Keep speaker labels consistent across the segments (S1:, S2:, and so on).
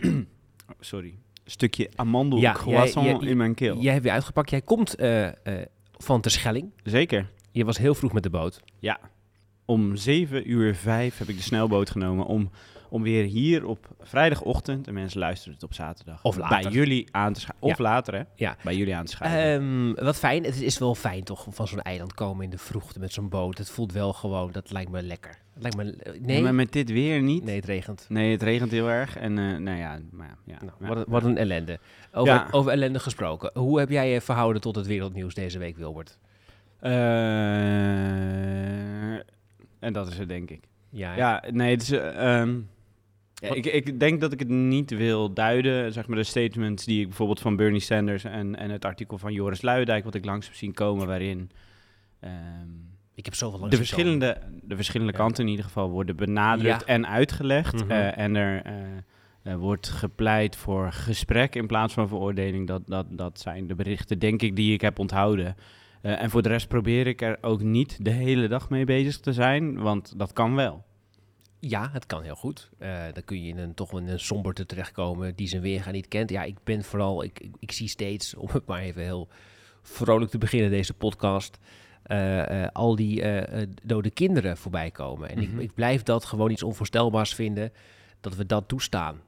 S1: sorry, stukje amandel
S2: Ja,
S1: croissant
S2: jij- jij-
S1: in mijn keel.
S2: Jij hebt weer uitgepakt. Jij komt eh, eh, van Terschelling.
S1: Zeker.
S2: Je was heel vroeg met de boot.
S1: Ja. Om 7 uur 5 heb ik de snelboot genomen om, om weer hier op vrijdagochtend, en mensen luisteren het op zaterdag,
S2: Of later.
S1: bij jullie aan te schrijven. Of
S2: Ja.
S1: later, hè?
S2: Ja.
S1: Bij jullie aan te schrijven.
S2: Ehm, wat fijn. Het is wel fijn toch, van zo'n eiland komen in de vroegte met zo'n boot. Het voelt wel gewoon, dat lijkt me lekker. Lijkt me, nee,
S1: Maar met dit weer niet.
S2: nee, het regent.
S1: Nee, het regent heel erg. En eh, nou ja, maar ja.
S2: Nou, wat, wat een ellende. Over,
S1: Ja.
S2: over ellende gesproken. Hoe heb jij je verhouden tot het wereldnieuws deze week, Wilbert?
S1: Eh, en dat is het, denk ik.
S2: Ja?
S1: Ja, nee, het is... eh, ehm, ja, ik, ik denk dat ik het niet wil duiden. Zeg maar de statements die ik bijvoorbeeld van Bernie Sanders en, en het artikel van Joris Luijendijk, wat ik langs heb zien komen, waarin ehm,
S2: Ik heb zoveel langs
S1: de, verschillende, de verschillende kanten in ieder geval worden benadrukt
S2: Ja.
S1: en uitgelegd.
S2: Mhm.
S1: Eh, en er eh, eh, wordt gepleit voor gesprek in plaats van veroordeling. Dat, dat, dat zijn de berichten, denk ik, die ik heb onthouden. Eh, en voor de rest probeer ik er ook niet de hele dag mee bezig te zijn, want dat kan wel.
S2: Ja, het kan heel goed. Eh, dan kun je in een, toch in een somberte terechtkomen die zijn weerga niet kent. Ja, ik ben vooral, ik, ik, ik zie steeds, om het maar even heel vrolijk te beginnen, deze podcast, eh, al die dode kinderen voorbij komen. En
S1: Mhm.
S2: ik, ik blijf dat gewoon iets onvoorstelbaars vinden, dat we dat toestaan.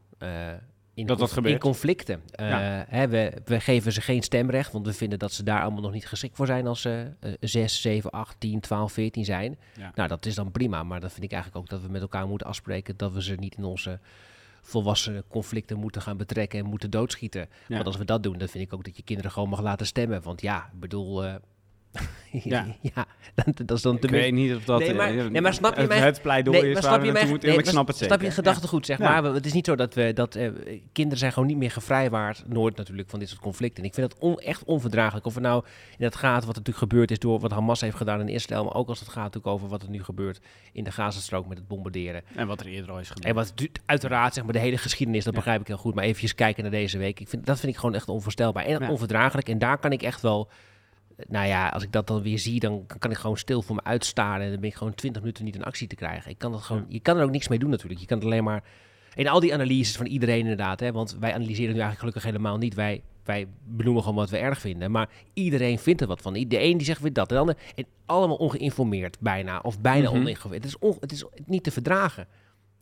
S2: In,
S1: Dat
S2: in conflicten.
S1: Ja.
S2: hè, we, we geven ze geen stemrecht, want we vinden dat ze daar allemaal nog niet geschikt voor zijn als ze eh 6, 7, 8, 10, 12, 14 zijn.
S1: Ja.
S2: Nou, dat is dan prima, maar dan vind ik eigenlijk ook dat we met elkaar moeten afspreken dat we ze niet in onze volwassen conflicten moeten gaan betrekken en moeten doodschieten.
S1: Ja.
S2: Want als we dat doen, dan vind ik ook dat je kinderen gewoon mag laten stemmen. Want ja, ik bedoel, eh,
S1: Ja.
S2: ja, dat, dat is dan
S1: Ik
S2: tenminste...
S1: weet niet of dat
S2: Nee, maar-
S1: eh,
S2: nee, maar snap je
S1: het,
S2: mijn-
S1: het pleidooi
S2: Nee,
S1: is
S2: snap je, mijn,
S1: moeten.
S2: nee,
S1: ik
S2: maar
S1: snap het zeker.
S2: Snap je gedachte goed, zeg
S1: Ja.
S2: maar. Het is niet zo dat, we, dat eh, kinderen zijn gewoon niet meer gevrijwaard, nooit natuurlijk, van dit soort conflicten. En ik vind dat on- echt onverdraaglijk. Of het nou in het gaat wat er natuurlijk gebeurd is door wat Hamas heeft gedaan in Israël, maar ook als het gaat natuurlijk over wat er nu gebeurt in de Gazastrook met het bombarderen.
S1: En wat er eerder al is gebeurd.
S2: En wat uiteraard, zeg maar, de hele geschiedenis, dat
S1: Ja.
S2: begrijp ik heel goed. Maar eventjes kijken naar deze week. Ik vind, dat vind ik gewoon echt onvoorstelbaar en
S1: Ja.
S2: onverdraaglijk. En daar kan ik echt wel... Nou ja, als ik dat dan weer zie, dan kan ik gewoon stil voor me uitstaren. En dan ben ik gewoon 20 minuten niet in actie te krijgen. Ik kan dat gewoon, Je kan er ook niks mee doen natuurlijk. Je kan het alleen maar... En al die analyses van iedereen inderdaad, hè, want wij analyseren nu eigenlijk gelukkig helemaal niet. Wij, wij benoemen gewoon wat we erg vinden. Maar iedereen vindt er wat van. De een die zegt weer dat, de ander. En allemaal ongeïnformeerd bijna. Of bijna ongeïnformeerd. Het is, on, het is niet te verdragen.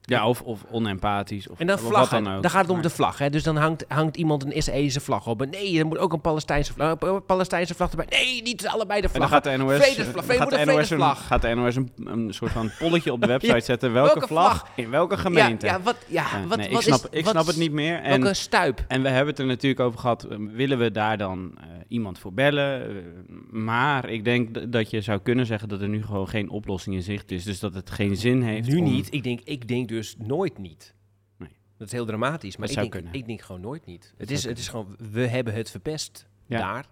S1: Ja, of, of onempathisch. Of,
S2: En dan
S1: of
S2: vlaggen.
S1: wat dan ook.
S2: Dan gaat het om de vlag. Hè? Dus dan hangt, hangt iemand een Israëlische vlag op. En nee, er moet ook een Palestijnse vlag, een Palestijnse vlag erbij. Nee, niet allebei de
S1: En dan gaat de NOS,
S2: Vredesvlag.
S1: gaat de NOS, een, gaat de NOS een, een soort van polletje op de website
S2: Ja,
S1: zetten. Welke,
S2: welke
S1: vlag,
S2: vlag?
S1: in welke
S2: Ja,
S1: gemeente?
S2: ja, wat, ja,
S1: Ja,
S2: wat,
S1: nee,
S2: wat
S1: ik snap,
S2: is,
S1: ik snap het niet meer.
S2: Welke
S1: En,
S2: stuip?
S1: en we hebben het er natuurlijk over gehad. eh, Willen we daar dan eh, iemand voor bellen? Eh, maar ik denk dat je zou kunnen zeggen dat er nu gewoon geen oplossing in zicht is. Dus dat het geen zin heeft.
S2: Nu
S1: om-
S2: niet. Ik denk, ik denk dus nooit niet.
S1: Nee.
S2: Dat is heel dramatisch. Maar ik
S1: zou
S2: denk,
S1: kunnen.
S2: ik denk gewoon nooit niet. Het is, het is gewoon, we hebben het verpest
S1: Ja.
S2: daar.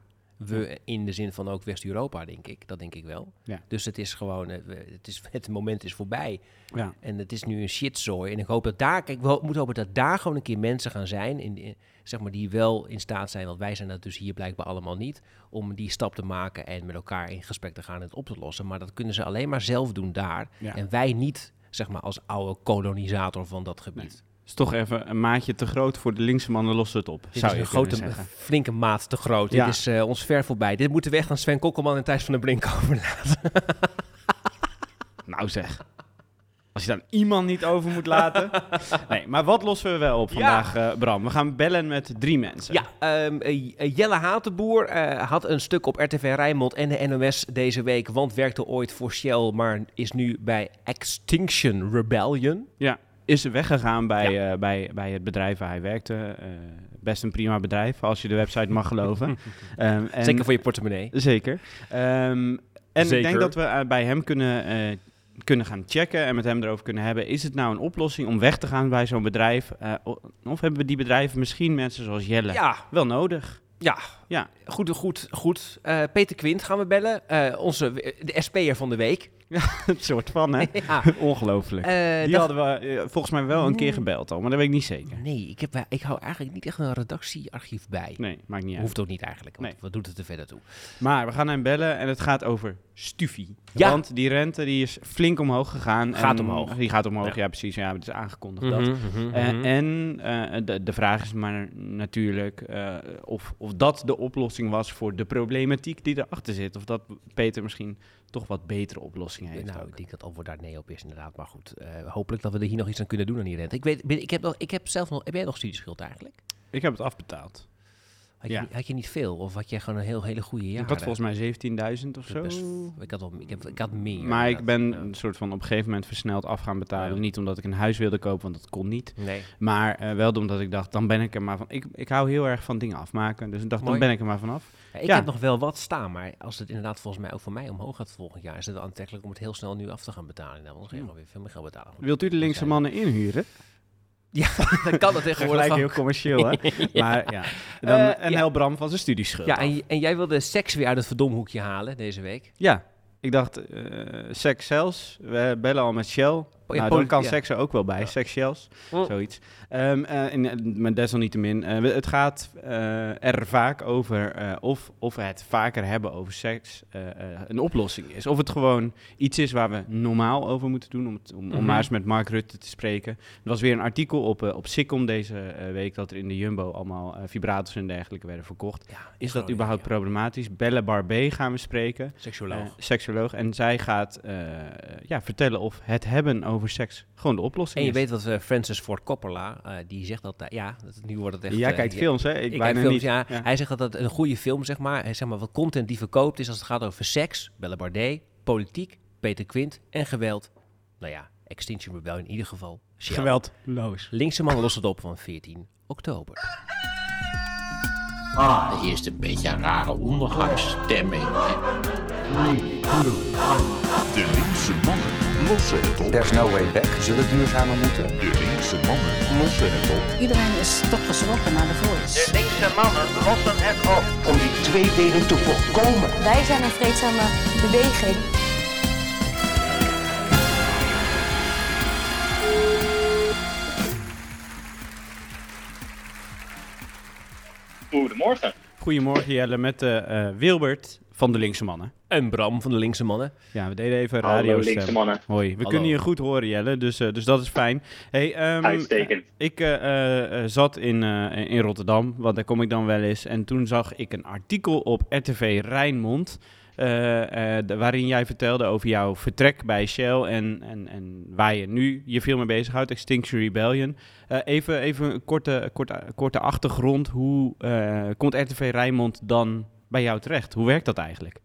S2: We in de zin van ook West-Europa, denk ik. Dat denk ik wel.
S1: Ja.
S2: Dus het is gewoon, eh, het, is, het moment is voorbij.
S1: Ja.
S2: En het is nu een shitzooi. En ik hoop dat daar, kijk, we moeten hopen dat daar gewoon een keer mensen gaan zijn, in, in- zeg maar, die wel in staat zijn, want wij zijn dat dus hier blijkbaar allemaal niet, om die stap te maken en met elkaar in gesprek te gaan en het op te lossen. Maar dat kunnen ze alleen maar zelf doen daar.
S1: Ja.
S2: En wij niet, zeg maar, als oude kolonisator van dat gebied.
S1: Is toch even een maatje te groot voor de linkse mannen, lost het op.
S2: Dit
S1: zou
S2: is
S1: je
S2: een grote, flinke maat te groot.
S1: Ja.
S2: Dit is eh, ons ver voorbij. Dit moeten we echt aan Sven Kokkelman en Thijs van der Brink overlaten.
S1: Nou zeg. Als je dan iemand niet over moet laten. Nee, maar wat lossen we wel op
S2: Ja.
S1: vandaag, eh, Bram? We gaan bellen met drie mensen.
S2: Ja, ehm, eh, Jelle Hatenboer had een stuk op RTV Rijnmond en de NOS deze week, want werkte ooit voor Shell, maar is nu bij Extinction Rebellion.
S1: Is weggegaan bij, eh, bij, bij het bedrijf waar hij werkte. Eh, best een prima bedrijf, als je de website mag geloven. Ehm, en-
S2: Zeker voor je portemonnee.
S1: Zeker. Ehm, en ik denk dat we eh, bij hem kunnen, eh, kunnen gaan checken en met hem erover kunnen hebben. Is het nou een oplossing om weg te gaan bij zo'n bedrijf? Eh, of hebben we die bedrijven misschien mensen zoals Jelle
S2: Ja,
S1: wel nodig?
S2: ja.
S1: Ja.
S2: Goed, goed, goed. Eh, Peter Quint gaan we bellen. Eh, onze, de SP'er van de week.
S1: Het soort van, hè?
S2: ja.
S1: Ongelooflijk.
S2: Eh,
S1: Die
S2: dat-
S1: hadden we eh, volgens mij wel een keer
S2: Mm.
S1: gebeld al, maar dat weet ik niet zeker.
S2: Nee, ik, heb, ik hou eigenlijk niet echt een redactiearchief bij.
S1: Nee, maakt niet uit.
S2: Hoeft ook niet eigenlijk, want
S1: Nee.
S2: wat doet het er verder toe?
S1: Maar we gaan hem bellen en het gaat over Stufie.
S2: Ja.
S1: Want die rente die is flink omhoog gegaan.
S2: Gaat
S1: en-
S2: omhoog.
S1: Die gaat omhoog,
S2: Ja.
S1: ja, precies. Ja, het is aangekondigd
S2: Mhm,
S1: dat.
S2: mhm,
S1: Eh,
S2: mhm.
S1: en En eh, de, de vraag is maar natuurlijk eh, of, of dat de oplossing was voor de problematiek die erachter zit. Of dat Peter misschien toch wat betere oplossingen heeft.
S2: Nou,
S1: ook.
S2: ik denk dat het antwoord daar nee op is inderdaad. Maar goed, eh, hopelijk dat we er hier nog iets aan kunnen doen aan die rente. Ik weet, ik heb, nog, ik heb zelf nog, heb jij nog studieschuld eigenlijk?
S1: Ik heb het afbetaald.
S2: Had, je,
S1: Ja.
S2: niet- had je niet veel? Of had je gewoon een heel hele goede jaar?
S1: ik had volgens mij 17.000 of zo.
S2: Best- ik, had wel, ik, heb, ik had meer.
S1: Maar ik ben een soort van op een gegeven moment versneld af gaan betalen.
S2: Ja.
S1: Niet omdat ik een huis wilde kopen, want dat kon niet.
S2: Nee.
S1: Maar eh, wel omdat ik dacht, dan ben ik er maar van. Ik, ik hou heel erg van dingen afmaken. Dus ik dacht,
S2: Mooi.
S1: dan ben ik er maar vanaf.
S2: Ik heb nog wel wat staan, maar als het inderdaad volgens mij ook voor mij omhoog gaat volgend jaar, is het wel aantrekkelijk om het heel snel nu af te gaan betalen. Nou, anders ga je weer veel meer geld betalen.
S1: Wilt u de linkse
S2: zijn-
S1: mannen inhuren?
S2: Ja, dan kan dat tegenwoordig ook.
S1: heel commercieel, hè? Maar ja, dan,
S2: Eh,
S1: en
S2: ja.
S1: Van zijn studieschuld.
S2: Ja, en, en jij wilde seks weer uit het verdomhoekje halen deze week.
S1: Ja, ik dacht, eh Sex Cells, we bellen al met Shell. Nou, dan kan
S2: ja.
S1: seks er ook wel bij,
S2: Ja.
S1: Sex Shells,
S2: Oh.
S1: zoiets. Ehm, eh, en, eh, maar desalniettemin, eh, het gaat er vaak over of, of we het vaker hebben over seks een oplossing is. Of het gewoon iets is waar we normaal over moeten doen, om, het, om, om
S2: Mhm.
S1: maar eens met Mark Rutte te spreken. Er was weer een artikel op, op Sikkom deze week dat er in de Jumbo allemaal vibrators en dergelijke werden verkocht.
S2: Ja,
S1: Is dat überhaupt problematisch? Belle Barbé gaan we spreken.
S2: Seksuoloog.
S1: Eh, seksuoloog. En zij gaat ja, vertellen of het hebben over seks gewoon de oplossing
S2: en je
S1: is.
S2: weet wat eh, Francis Ford Coppola, eh, die zegt dat, ja, dat, nu wordt het echt...
S1: Jij
S2: eh,
S1: kijkt films, hè? Ik,
S2: Ik kijk
S1: bijna
S2: films,
S1: niet.
S2: ja.
S1: Ja.
S2: Hij zegt dat het een goede film, zeg maar, hij zeg maar, wat content die verkoopt is als het gaat over seks, Belle Bardet, politiek, Peter Quint en geweld. Nou ja, Extinction Rebellion in ieder geval. Shell.
S1: Geweldloos.
S2: Linkse man lost het op van 14 oktober.
S3: Ah, er heerst een beetje een rare ondergangsstemming.
S4: De linkse mannen lossen het op.
S5: There's no way back. Zullen duurzamer moeten?
S4: De linkse mannen lossen het op.
S6: Iedereen is toch geschrokken naar de voice.
S3: linkse mannen lossen het op.
S5: Om die tweedeling te voorkomen.
S7: Wij zijn een vreedzame beweging.
S8: Goedemorgen.
S1: Goedemorgen Jelle met eh, eh, Wilbert van de Linkse Mannen.
S2: En Bram van de linkse mannen.
S1: Ja, we deden even
S8: Hallo
S1: radio
S8: linkse mannen.
S1: Hoi, we
S2: Hallo.
S1: kunnen je goed horen Jelle, dus, eh, dus dat is fijn. Hey, ehm,
S8: Uitstekend.
S1: Ik eh, eh, zat in, eh, in Rotterdam, want daar kom ik dan wel eens. En toen zag ik een artikel op RTV Rijnmond. eh, eh, de- waarin jij vertelde over jouw vertrek bij Shell en, en, en waar je nu je veel mee bezighoudt, Extinction Rebellion. Eh, even, even een korte, korte, korte achtergrond. Hoe eh, komt RTV Rijnmond dan bij jou terecht? Hoe werkt dat eigenlijk?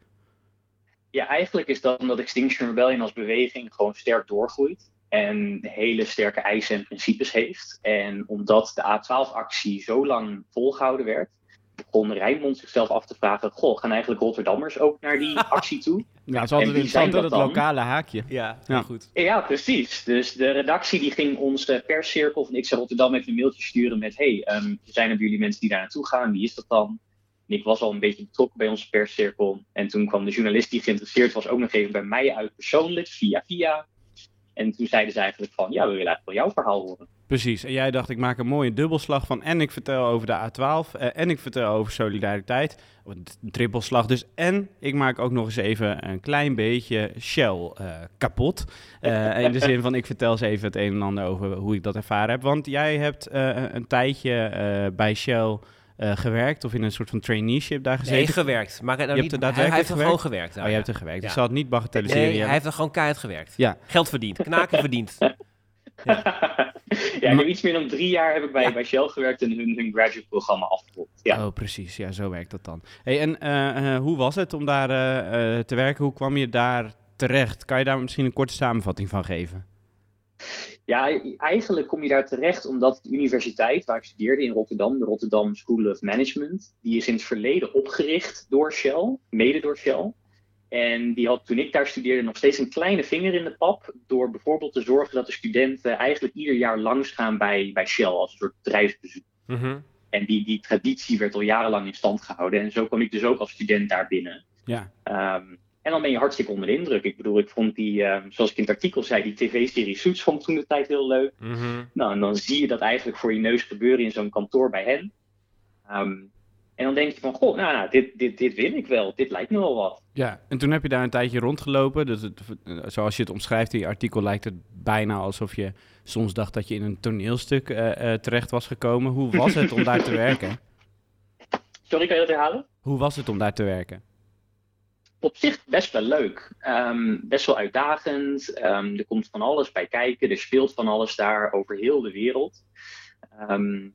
S8: Ja, eigenlijk is dat omdat Extinction Rebellion als beweging gewoon sterk doorgroeit. En hele sterke eisen en principes heeft. En omdat de A12-actie zo lang volgehouden werd, begon Rijnmond zichzelf af te vragen: Goh, gaan eigenlijk Rotterdammers ook naar die actie toe?
S1: Ja, het is
S8: En
S1: altijd,
S8: wie
S1: het,
S8: dat
S1: het
S8: dan?
S1: lokale haakje.
S2: Ja,
S1: Ja.
S2: goed.
S8: Ja, precies. Dus de redactie die ging onze perscirkel van XR Rotterdam even een mailtje sturen met: Hey, ehm, zijn er bij jullie mensen die daar naartoe gaan? Wie is dat dan? En ik was al een beetje betrokken bij onze perscirkel. En toen kwam de journalist die geïnteresseerd was ook nog even bij mij uit persoonlijk, via via. En toen zeiden ze eigenlijk van: Ja, we willen eigenlijk wel jouw verhaal horen.
S1: Precies. En jij dacht, ik maak een mooie dubbelslag van. En ik vertel over de A12. eh, en ik vertel over solidariteit. Een trippelslag dus. En ik maak ook nog eens even een klein beetje Shell eh, kapot. Eh, in de zin van, ik vertel eens even het een en ander over hoe ik dat ervaren heb. Want jij hebt eh, een tijdje bij Shell eh, gewerkt. Of in een soort van traineeship daar gezeten.
S2: Nee, gewerkt. Maar hij, nou
S1: Je
S2: niet,
S1: hebt er
S2: hij, hij heeft er gewoon gewerkt.
S1: oh, je hebt er gewerkt.
S2: Ja.
S1: Dus ze had niet bagatelliseren.
S2: Nee, hij heeft er gewoon keihard gewerkt.
S1: Ja.
S2: Geld verdiend, knaken verdiend.
S8: ja, ik heb iets meer dan drie jaar heb ik bij, bij Shell gewerkt en hun, hun graduate programma afgerond. Ja.
S1: Oh, precies. Ja, zo werkt dat dan. Hey, en eh, eh, hoe was het om daar te werken? Hoe kwam je daar terecht? Kan je daar misschien een korte samenvatting van geven?
S8: Ja, eigenlijk kom je daar terecht omdat de universiteit waar ik studeerde in Rotterdam, de Rotterdam School of Management, die is in het verleden opgericht door Shell, mede door Shell. En die had toen ik daar studeerde nog steeds een kleine vinger in de pap, door bijvoorbeeld te zorgen dat de studenten eigenlijk ieder jaar langsgaan bij, bij Shell als een soort bedrijfsbezoek.
S2: Mhm.
S8: En die, die traditie werd al jarenlang in stand gehouden. En zo kwam ik dus ook als student daar binnen.
S1: Ja,
S8: Ehm, en dan ben je hartstikke onder de indruk. Ik bedoel, ik vond die, ehm, zoals ik in het artikel zei, die tv-serie Suits vond ik toen de tijd heel leuk.
S2: Mhm.
S8: Nou, en dan zie je dat eigenlijk voor je neus gebeuren in zo'n kantoor bij hen. Ehm, En dan denk je van, goh, nou, nou dit, dit, dit wil ik wel. Dit lijkt me wel wat.
S1: Ja, en toen heb je daar een tijdje rondgelopen. Dus het, zoals je het omschrijft in je artikel lijkt het bijna alsof je soms dacht dat je in een toneelstuk eh, eh, terecht was gekomen. Hoe was het om daar te werken?
S8: Sorry, kan je dat herhalen?
S1: Hoe was het om daar te werken?
S8: Op zich best wel leuk. Ehm, best wel uitdagend. Ehm, er komt van alles bij kijken. Er speelt van alles daar over heel de wereld. Ehm,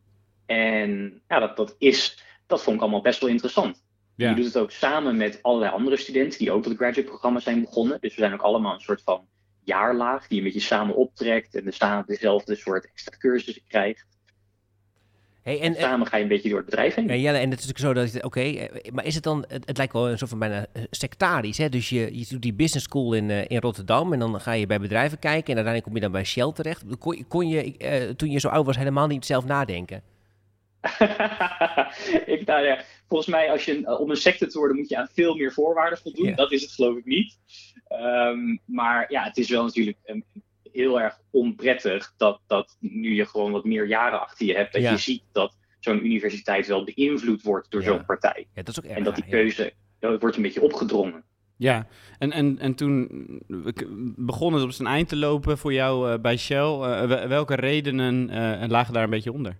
S8: en ja, dat, dat, is, dat vond ik allemaal best wel interessant.
S1: Ja.
S8: Je doet het ook samen met allerlei andere studenten die ook tot het graduate programma zijn begonnen. Dus we zijn ook allemaal een soort van jaarlaag die je met je samen optrekt en de samen dezelfde soort extra cursussen krijgt.
S2: Hey, en,
S8: samen ga je een beetje door het bedrijf heen.
S2: Ja, Jelle, en het is natuurlijk zo dat, oké, eh, maar is het dan, het, het, lijkt wel een soort van bijna eh, sectarisch, hè? Dus je, je doet die business school in, uh, in Rotterdam en dan ga je bij bedrijven kijken en uiteindelijk kom je dan bij Shell terecht. Kon, kon je, uh, toen je zo oud was, helemaal niet zelf nadenken?
S8: ik, nou ja, volgens mij, als je, om een secte te worden, moet je aan veel meer voorwaarden voldoen. Ja. Dat is het geloof ik niet. Um, maar ja, het is wel natuurlijk een, heel erg onprettig dat, dat nu je gewoon wat meer jaren achter je hebt, dat
S2: Ja.
S8: je ziet dat zo'n universiteit wel beïnvloed wordt door
S2: Ja.
S8: zo'n partij.
S2: Ja, dat is ook erg
S8: En dat die keuze dat wordt een beetje opgedrongen.
S1: Ja, en, en, en toen begon het op zijn eind te lopen voor jou eh, bij Shell. Eh, wel- welke redenen eh, lagen daar een beetje onder?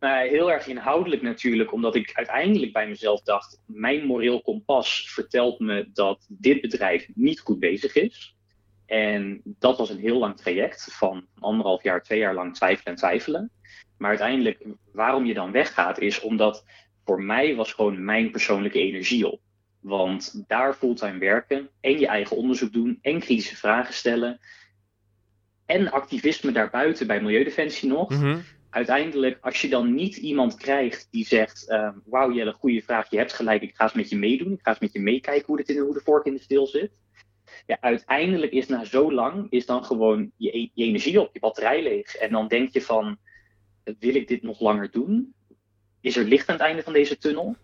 S8: Nou, heel erg inhoudelijk natuurlijk, omdat ik uiteindelijk bij mezelf dacht: mijn moreel kompas vertelt me dat dit bedrijf niet goed bezig is. En dat was een heel lang traject van anderhalf jaar, twee jaar lang twijfelen en twijfelen. Maar uiteindelijk, waarom je dan weggaat, is omdat voor mij was gewoon mijn persoonlijke energie op. Want daar fulltime werken en je eigen onderzoek doen en kritische vragen stellen. En activisme daarbuiten bij Milieudefensie nog
S2: Mhm.
S8: uiteindelijk, als je dan niet iemand krijgt die zegt: ehm, Wauw, Jelle, goede vraag, je hebt gelijk, ik ga eens met je meedoen. Ik ga eens met je meekijken hoe, dit in, hoe de vork in de steel zit. Ja, uiteindelijk is na zo lang is dan gewoon je, e- je energie op, je batterij leeg. En dan denk je van: Wil ik dit nog langer doen? Is er licht aan het einde van deze tunnel?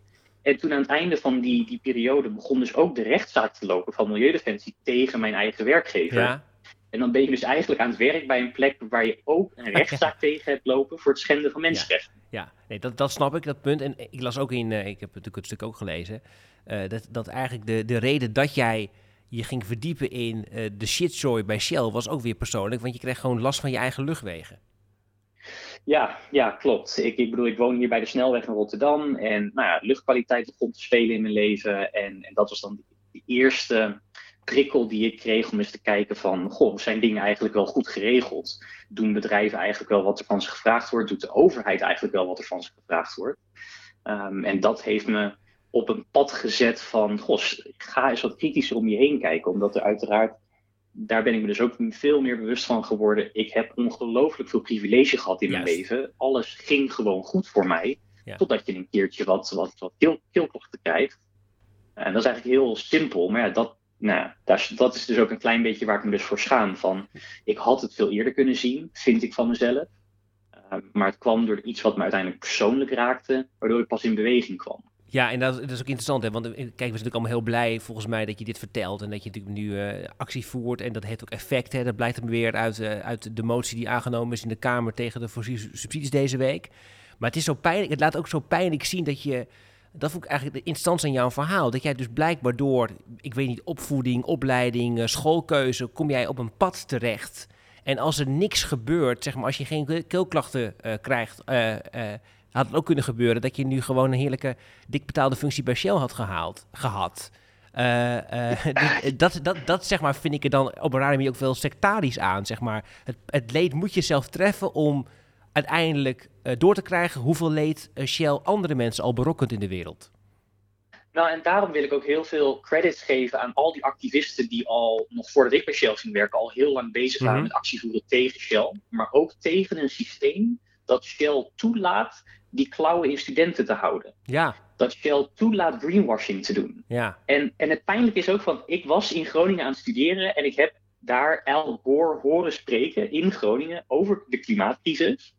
S8: En toen aan het einde van die, die periode begon dus ook de rechtszaak te lopen van Milieudefensie tegen mijn eigen werkgever.
S2: Ja,
S8: En dan ben je dus eigenlijk aan het werk bij een plek waar je ook een rechtszaak tegen hebt lopen voor het schenden van mensenrechten.
S2: ja. Nee, dat, dat snap ik, dat punt. En ik las ook in, eh, ik heb natuurlijk het stuk ook gelezen, eh, dat, dat eigenlijk de, de reden dat jij je ging verdiepen in eh, de shitzooi bij Shell was ook weer persoonlijk, want je kreeg gewoon last van je eigen luchtwegen.
S8: Ja, ja, klopt. Ik, ik bedoel, ik woon hier bij de snelweg in Rotterdam. En nou ja, luchtkwaliteit begon te spelen in mijn leven. En, en dat was dan de eerste prikkel die ik kreeg om eens te kijken van... Goh, zijn dingen eigenlijk wel goed geregeld? Doen bedrijven eigenlijk wel wat er van ze gevraagd wordt? Doet de overheid eigenlijk wel wat er van ze gevraagd wordt? Ehm, en dat heeft me op een pad gezet van... Goh, ga eens wat kritischer om je heen kijken. Omdat er uiteraard daar ben ik me dus ook veel meer bewust van geworden. Ik heb ongelooflijk veel privilege gehad in mijn leven. Alles ging gewoon goed voor mij.
S2: Ja.
S8: Totdat je een keertje wat, wat, wat keel, keelklachten krijgt. En dat is eigenlijk heel simpel. Maar ja, dat, nou, dat, is, dat is dus ook een klein beetje waar ik me dus voor schaam. Van, ik had het veel eerder kunnen zien, vind ik van mezelf. Eh, maar het kwam door iets wat me uiteindelijk persoonlijk raakte. Waardoor ik pas in beweging kwam.
S2: Ja, en dat, is ook interessant, hè? want eh, kijk, we zijn natuurlijk allemaal heel blij volgens mij dat je dit vertelt en dat je natuurlijk nu eh, actie voert en dat heeft ook effect. Hè? Dat blijkt hem weer uit, eh, uit de motie die aangenomen is in de Kamer tegen de fossiele subsidies deze week. Maar het is zo pijnlijk, het laat ook zo pijnlijk zien dat je, dat vond ik eigenlijk de instantie aan jouw verhaal, dat jij dus blijkbaar door, ik weet niet, opvoeding, opleiding, schoolkeuze, kom jij op een pad terecht. En als er niks gebeurt, zeg maar, als je geen ke- keelklachten eh, krijgt, had het ook kunnen gebeuren dat je nu gewoon een heerlijke dik betaalde functie bij Shell had gehaald, gehad. Eh, eh, dit- dat, dat, dat zeg maar vind ik er dan op een rare manier ook wel sectarisch aan. Zeg maar. het, het leed moet je zelf treffen om uiteindelijk eh, door te krijgen hoeveel leed eh, Shell andere mensen al berokkent in de wereld.
S8: Nou, en daarom wil ik ook heel veel credits geven aan al die activisten die al, nog voordat ik bij Shell ging werken, al heel lang bezig waren
S2: Mhm.
S8: met actie voeren tegen Shell. Maar ook tegen een systeem dat Shell toelaat die klauwen in studenten te houden.
S2: Ja,
S8: Dat Shell toelaat greenwashing te doen.
S2: ja,
S8: En, en het pijnlijke is ook van, ik was in Groningen aan het studeren en ik heb daar Al Gore horen spreken in Groningen over de klimaatcrisis.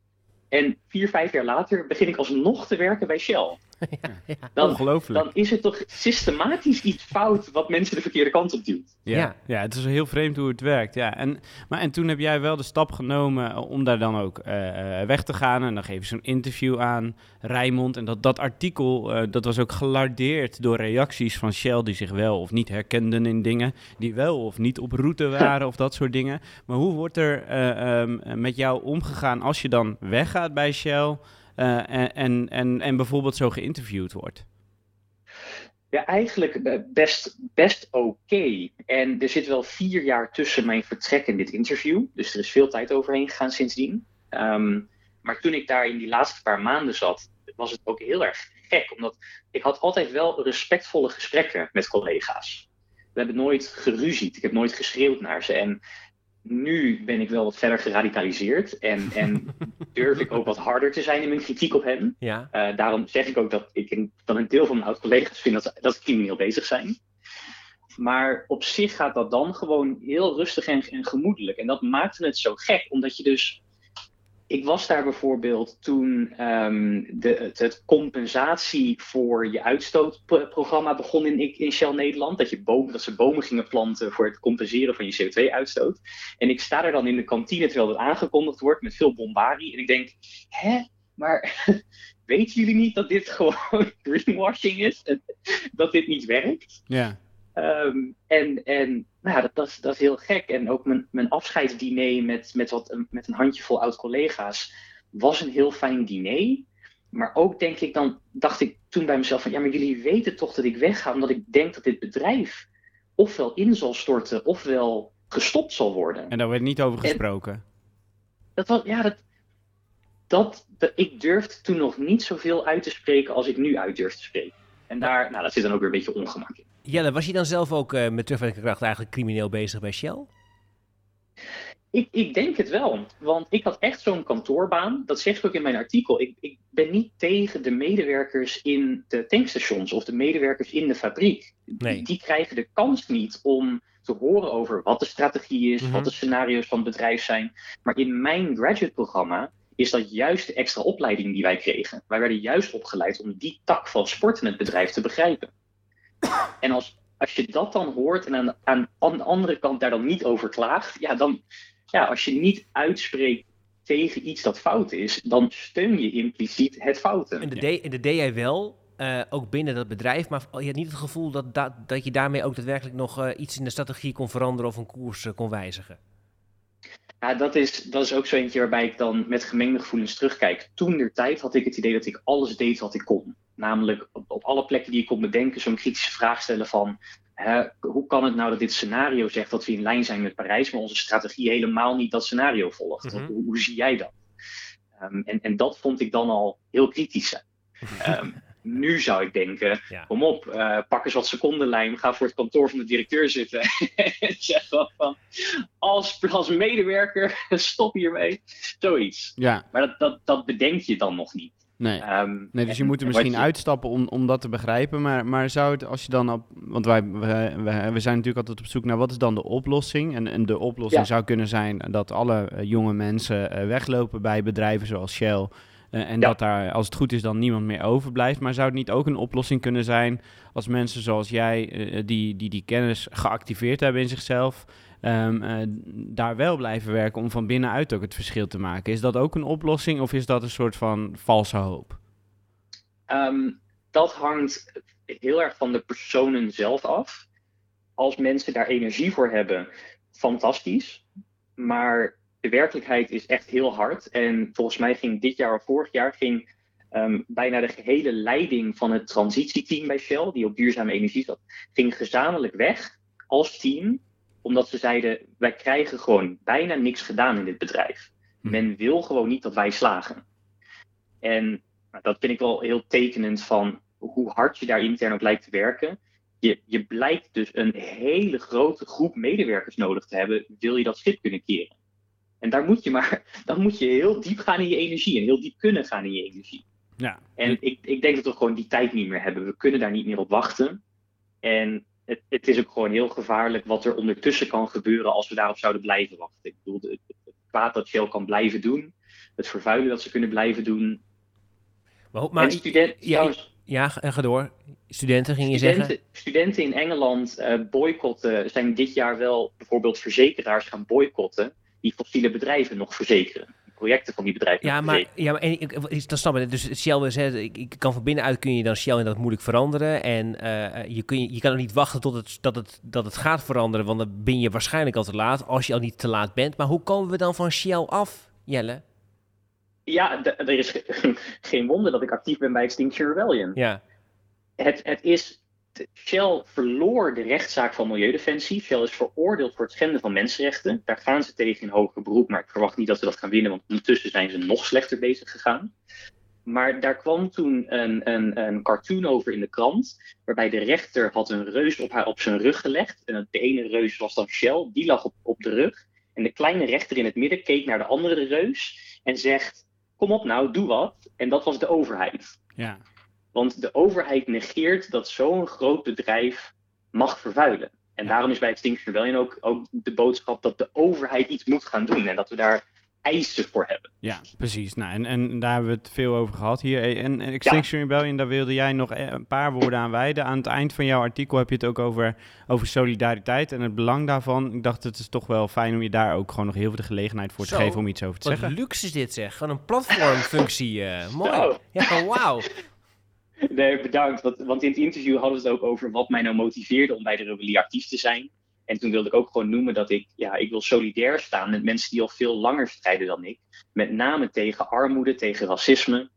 S8: En vier, vijf jaar later begin ik alsnog te werken bij Shell. dan,
S1: Ongelooflijk.
S8: dan is er toch systematisch iets fout wat mensen de verkeerde kant op duwt.
S1: Ja,
S2: Ja.
S1: ja. het is heel vreemd hoe het werkt. Ja. En, maar, en toen heb jij wel de stap genomen eh, om daar dan ook eh, eh, weg te gaan. En dan geef je zo'n interview aan Rijmond. En dat, dat artikel, eh, dat was ook gelardeerd door reacties van Shell die zich wel of niet herkenden in dingen. Die wel of niet op route waren of dat soort dingen. Maar hoe wordt er eh, ehm, met jou omgegaan als je dan weggaat bij Shell en, en, en, en bijvoorbeeld zo geïnterviewd wordt?
S8: Ja, eigenlijk eh, best, best oké. En er zit wel vier jaar tussen mijn vertrek en dit interview. Dus er is veel tijd overheen gegaan sindsdien. Ehm, maar toen ik daar in die laatste paar maanden zat, was het ook heel erg gek. Omdat ik had altijd wel respectvolle gesprekken met collega's. We hebben nooit geruzied. Ik heb nooit geschreeuwd naar ze. En nu ben ik wel wat verder geradicaliseerd. En, en durf ik ook wat harder te zijn in mijn kritiek op hen.
S2: Ja.
S8: Eh, daarom zeg ik ook dat ik een, dat een deel van mijn oud-collega's vind dat, ze- dat ze crimineel bezig zijn. Maar op zich gaat dat dan gewoon heel rustig en, en gemoedelijk. En dat maakte het zo gek, omdat je dus. Ik was daar bijvoorbeeld toen ehm, de, het, compensatie voor je uitstootprogramma begon in, in Shell Nederland. Dat, je dat ze bomen gingen planten voor het compenseren van je CO2-uitstoot. En ik sta daar dan in de kantine terwijl het aangekondigd wordt met veel bombarie. En ik denk, hè, maar weten jullie niet dat dit gewoon greenwashing is? Dat dit niet werkt?
S1: Ja.
S8: Ehm, en en nou, dat, dat, is- dat is heel gek. En ook mijn, mijn afscheidsdiner met, met, wat, met een handjevol oud-collega's was een heel fijn diner. Maar ook denk ik dan, dacht ik toen bij mezelf van, ja, maar jullie weten toch dat ik wegga omdat ik denk dat dit bedrijf ofwel in zal storten ofwel gestopt zal worden.
S1: En daar werd niet over gesproken.
S8: Dat was, ja, dat, dat, dat, ik durfde toen nog niet zoveel uit te spreken als ik nu uit durf te spreken. En daar, nou, dat zit dan ook weer een beetje ongemak in.
S2: Jelle, was je dan zelf ook eh, met terugwerkende kracht eigenlijk crimineel bezig bij Shell?
S8: Ik, ik denk het wel, want ik had echt zo'n kantoorbaan. Dat zeg ik ook in mijn artikel. Ik, ik ben niet tegen de medewerkers in de tankstations of de medewerkers in de fabriek.
S2: Nee.
S8: Die, die krijgen de kans niet om te horen over wat de strategie is,
S2: Mhm.
S8: wat de scenario's van het bedrijf zijn. Maar in mijn graduate-programma is dat juist de extra opleiding die wij kregen. Wij werden juist opgeleid om die tak van sport in het bedrijf te begrijpen. En als, als je dat dan hoort en aan, aan, aan de andere kant daar dan niet over klaagt, ja, dan, ja, als je niet uitspreekt tegen iets dat fout is, dan steun je impliciet het foute.
S2: En dat, deed, en dat deed jij wel, eh, ook binnen dat bedrijf, maar je had niet het gevoel dat, dat, dat je daarmee ook daadwerkelijk nog eh, iets in de strategie kon veranderen of een koers eh, kon wijzigen.
S8: Ja, dat is, dat is ook zo eentje waarbij ik dan met gemengde gevoelens terugkijk. Toen der tijd had ik het idee dat ik alles deed wat ik kon. Namelijk op, op alle plekken die ik kon bedenken zo'n kritische vraag stellen van... Hè, hoe kan het nou dat dit scenario zegt dat we in lijn zijn met Parijs... maar onze strategie helemaal niet dat scenario volgt?
S2: Mhm.
S8: hoe, hoe zie jij dat? Ehm, en, en dat vond ik dan al heel kritisch zijn. Ehm, nu zou ik denken,
S2: Ja.
S8: kom op, eh, pak eens wat secondenlijm, ga voor het kantoor van de directeur zitten en zeg dan van, als, als medewerker, stop hiermee. Zoiets.
S1: Ja,
S8: Maar dat, dat, dat bedenk je dan nog niet.
S1: Nee.
S8: Ehm,
S1: Nee, dus je moet er
S8: en
S1: misschien
S8: je-
S1: uitstappen om, om dat te begrijpen. Maar, maar zou het, als je dan op. Want wij, we, we, zijn natuurlijk altijd op zoek naar wat is dan de oplossing. En, en de oplossing
S8: Ja.
S1: zou kunnen zijn dat alle eh, jonge mensen eh, weglopen bij bedrijven zoals Shell. eh, en
S8: Ja.
S1: dat daar, als het goed is, dan niemand meer overblijft. Maar zou het niet ook een oplossing kunnen zijn als mensen zoals jij, die, die die kennis geactiveerd hebben in zichzelf, ehm, eh, daar wel blijven werken om van binnenuit ook het verschil te maken? Is dat ook een oplossing of is dat een soort van valse hoop?
S8: Ehm, dat hangt heel erg van de personen zelf af. Als mensen daar energie voor hebben, fantastisch. Maar de werkelijkheid is echt heel hard. En volgens mij ging dit jaar of vorig jaar ging ehm, bijna de gehele leiding van het transitieteam bij Shell, die op duurzame energie zat, ging gezamenlijk weg als team. Omdat ze zeiden, wij krijgen gewoon bijna niks gedaan in dit bedrijf.
S1: Hm.
S8: Men wil gewoon niet dat wij slagen. En nou, dat vind ik wel heel tekenend van hoe hard je daar intern ook lijkt te werken. Je, je blijkt dus een hele grote groep medewerkers nodig te hebben, wil je dat schip kunnen keren. En daar moet je maar, dan moet je heel diep gaan in je energie en heel diep kunnen gaan in je energie.
S1: Ja.
S8: En ik, ik denk dat we gewoon die tijd niet meer hebben. We kunnen daar niet meer op wachten. En het, het is ook gewoon heel gevaarlijk wat er ondertussen kan gebeuren als we daarop zouden blijven wachten. Ik bedoel, het, het, kwaad dat Shell kan blijven doen, het vervuilen dat ze kunnen blijven doen.
S2: Maar, maar
S8: en student,
S2: ja,
S8: trouwens,
S2: Ja, ga, ga door. Studenten ging je zeggen?
S8: Studenten, studenten in Engeland eh, boycotten, zijn dit jaar wel bijvoorbeeld verzekeraars gaan boycotten die fossiele bedrijven nog verzekeren. Projecten van die bedrijven
S2: Ja, maar, ja, maar en, ik, dat snap ik. Dus Shell wil zeggen, ik, ik kan van binnenuit kun je dan Shell inderdaad moeilijk veranderen. En eh, je, kun, je, je kan ook niet wachten tot het, dat, het, dat het gaat veranderen, want dan ben je waarschijnlijk al te laat, als je al niet te laat bent. Maar hoe komen we dan van Shell af, Jelle?
S8: Ja, er is ge- geen wonder dat ik actief ben bij Extinction Rebellion.
S2: Ja,
S8: Het, het is, Shell verloor de rechtszaak van Milieudefensie. Shell is veroordeeld voor het schenden van mensenrechten. Daar gaan ze tegen in hoger beroep, maar ik verwacht niet dat ze dat gaan winnen, want ondertussen zijn ze nog slechter bezig gegaan. Maar daar kwam toen een, een, een cartoon over in de krant, waarbij de rechter had een reus op, haar, op zijn rug gelegd. En de ene reus was dan Shell, die lag op, op de rug. En de kleine rechter in het midden keek naar de andere reus en zegt, kom op nou, doe wat. En dat was de overheid.
S1: Ja.
S8: Want de overheid negeert dat zo'n groot bedrijf mag vervuilen. En daarom is bij Extinction Rebellion ook, ook de boodschap dat de overheid iets moet gaan doen. En dat we daar eisen voor hebben.
S1: Ja, precies. Nou, en, en daar hebben we het veel over gehad hier. En, en Extinction Rebellion, daar wilde jij nog eh, een paar woorden aan wijden. Aan het eind van jouw artikel heb je het ook over, over solidariteit en het belang daarvan. Ik dacht, het is toch wel fijn om je daar ook gewoon nog heel veel de gelegenheid voor te
S2: Zo,
S1: geven om iets over te
S2: wat
S1: zeggen.
S2: luxe is dit zeg. Gewoon een platformfunctie. eh mooi.
S8: Nou.
S2: Ja, gewoon wauw.
S8: Nee, bedankt. Want, want in het interview hadden we het ook over wat mij nou motiveerde om bij de rebellie actief te zijn. En toen wilde ik ook gewoon noemen dat ik, ja, ik wil solidair staan met mensen die al veel langer strijden dan ik. Met name tegen armoede, tegen racisme.